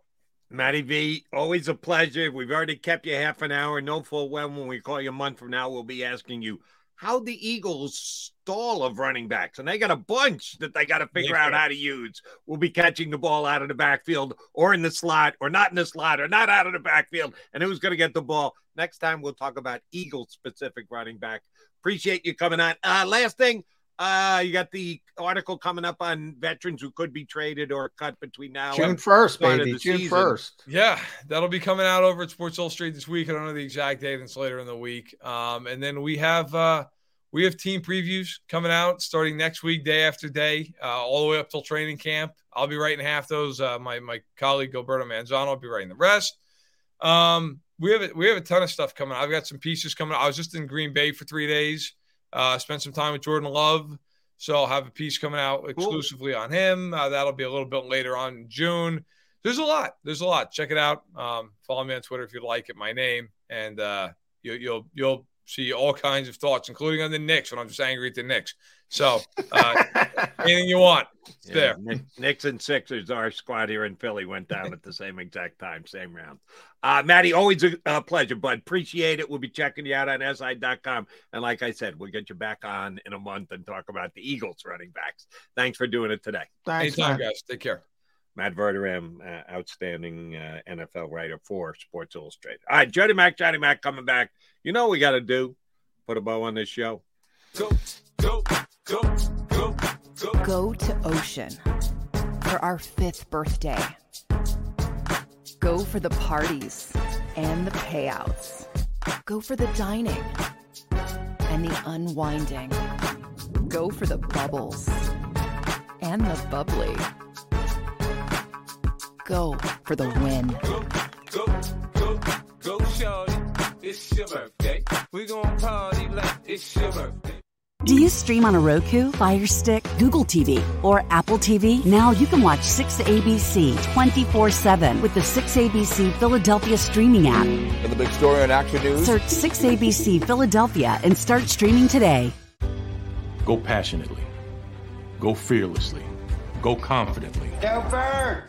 Matty V, always a pleasure. We've already kept you half an hour. No full well when we call you a month from now, we'll be asking you how the Eagles stall of running backs, and they got a bunch that they got to figure out how to use. We'll be catching the ball out of the backfield or in the slot or not in the slot or not out of the backfield, and who's going to get the ball. Next time, we'll talk about Eagles specific running back. Appreciate you coming on. Uh, last thing, uh, you got the article coming up on veterans who could be traded or cut between now June first, baby. June first. Yeah, that'll be coming out over at Sports Illustrated this week. I don't know the exact date; it's later in the week. Um, and then we have uh, we have team previews coming out starting next week, day after day, uh, all the way up till training camp. I'll be writing half those. Uh, my my colleague Gilberto Manzano will be writing the rest. Um, we have a, we have a ton of stuff coming. I've got some pieces coming. I was just in Green Bay for three days. Uh, spent some time with Jordan Love. So I'll have a piece coming out exclusively cool. on him. Uh, that'll be a little bit later on in June. There's a lot. There's a lot. Check it out. Um, follow me on Twitter if you'd like it. My name, and uh, you, you'll you'll see all kinds of thoughts, including on the Knicks when I'm just angry at the Knicks. So uh, anything you want, it's yeah, there. Knicks and Sixers, our squad here in Philly went down at the same exact time, same round. Uh, Matty, always a, a, pleasure, bud. Appreciate it. We'll be checking you out on SI.com. And like I said, we'll get you back on in a month and talk about the Eagles running backs. Thanks for doing it today. Thanks, Anytime, guys. Take care. Matt Verderame, uh, outstanding uh, NFL writer for Sports Illustrated. All right, Jody Mack, Johnny Mack coming back. You know what we got to do? Put a bow on this show. Go, go, go, go, go. Go to Ocean for our fifth birthday. Go for the parties and the payouts. Go for the dining and the unwinding. Go for the bubbles and the bubbly. Go for the win. Go, go, go, go, shorty. It's your birthday. We gon' party like it's your birthday. Do you stream on a Roku, Fire Stick, Google TV, or Apple TV? Now you can watch 6ABC 24 7 with the 6ABC Philadelphia streaming app. For the big story on Action News, search 6ABC Philadelphia and start streaming today. Go passionately, go fearlessly, go confidently. Go first!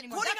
anymore. Putting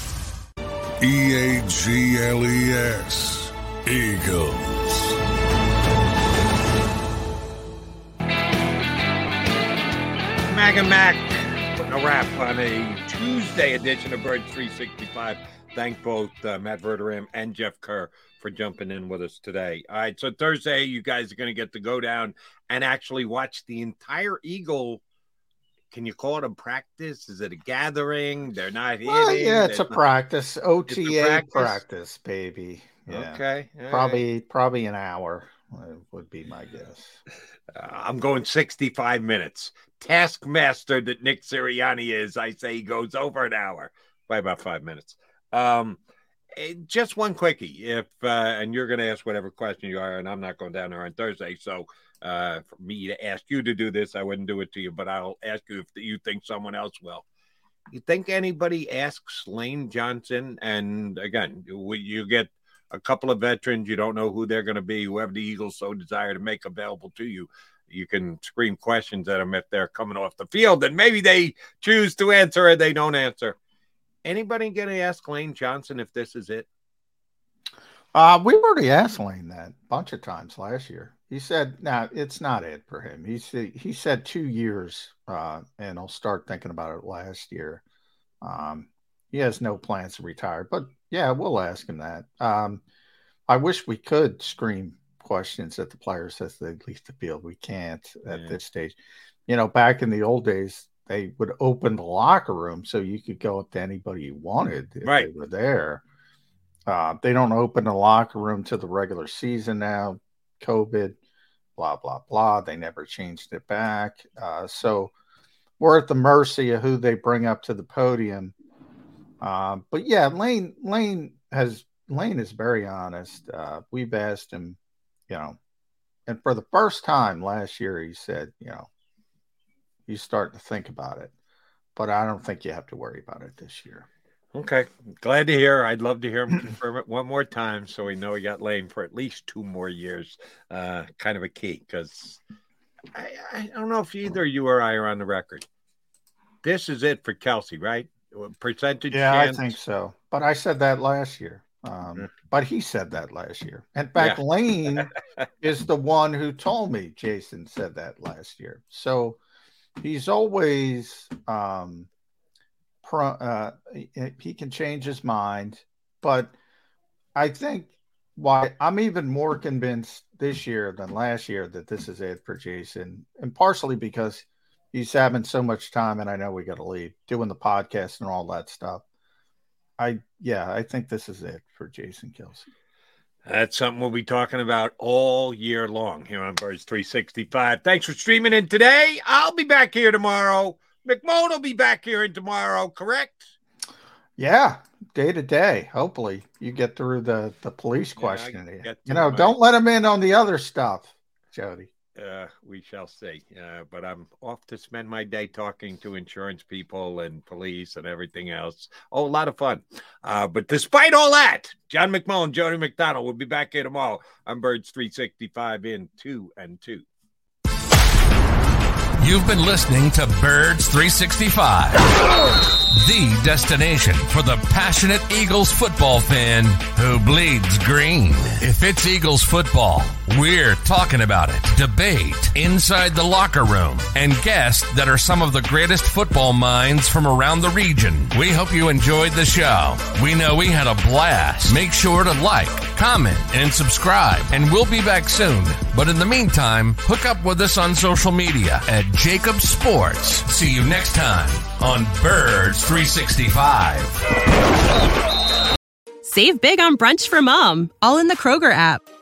E A G L E S. Eagles. Mag and Mac putting a wrap on a Tuesday edition of Bird 365. Thank both uh, Matt Verderame and Jeff Kerr for jumping in with us today. All right, so Thursday, you guys are going to get to go down and actually watch the entire Eagle. Can you call it a practice? Is it a gathering? They're not hitting. Well, yeah, it's a They're- practice. OTA practice? practice? baby. Yeah. Okay, all Probably probably an hour uh, would be my guess. Uh, I'm going 65 minutes. Taskmaster that Nick Sirianni is, I say he goes over an hour by about five minutes. Um, eh, just one quickie, if uh, and you're going to ask whatever question you are, and I'm not going down there on Thursday, so uh, for me to ask you to do this, I wouldn't do it to you, but I'll ask you if you think someone else will. You think anybody asks Lane Johnson? And again, you get a couple of veterans. You don't know who they're going to be. Whoever the Eagles so desire to make available to you, you can scream questions at them if they're coming off the field, and maybe they choose to answer or they don't answer. Anybody going to ask Lane Johnson if this is it? Uh, we already asked Lane that a bunch of times last year. He said, "No, it's not it for him." He said he said two years, uh, and I'll start thinking about it last year. Um, he has no plans to retire, but yeah, we'll ask him that. Um, I wish we could scream questions at the players as they leave the field. We can't at Yeah. this stage. You know, back in the old days, they would open the locker room so you could go up to anybody you wanted if Right. they were there. Uh, they don't open the locker room to the regular season now. COVID, blah blah blah. They never changed it back. Uh, so we're at the mercy of who they bring up to the podium. Um, but yeah, Lane Lane has Lane is very honest. Uh, we've asked him, you know, and for the first time last year, he said, you know, you start to think about it, but I don't think you have to worry about it this year. Okay, glad to hear. I'd love to hear him confirm it one more time, so we know he got Lane for at least two more years. Uh, kind of a key because I, I don't know if either you or I are on the record. This is it for Kelce, right? Percentage Yeah, chance. I think so. But I said that last year. Um, but he said that last year. In fact, Yeah. Lane is the one who told me Jason said that last year. So he's always um, uh, he- can change his mind. But I think why I'm even more convinced this year than last year that this is it for Jason, and partially because he's having so much time, and I know we got to leave doing the podcast and all that stuff. I yeah, I think this is it for Jason Kelce. That's something we'll be talking about all year long here on Birds 365. Thanks for streaming in today. I'll be back here tomorrow. McMahon will be back here in tomorrow, correct? Yeah, day to day. Hopefully, you get through the the police question. get you know, my- don't let him in on the other stuff, Jody. Uh, we shall see. Uh, but I'm off to spend my day talking to insurance people and police and everything else. Oh, a lot of fun. Uh, but despite all that, John McMullen, Jody McDonald will be back here tomorrow on Birds 365 in two and two. You've been listening to Birds 365, the destination for the passionate Eagles football fan who bleeds green. If it's Eagles football, we're talking about it. Debate inside the locker room and guests that are some of the greatest football minds from around the region. We hope you enjoyed the show. We know we had a blast. Make sure to like, comment, and subscribe, and we'll be back soon. But in the meantime, hook up with us on social media at JAKIB Sports. See you next time on Birds 365. Save big on brunch for mom, all in the Kroger app.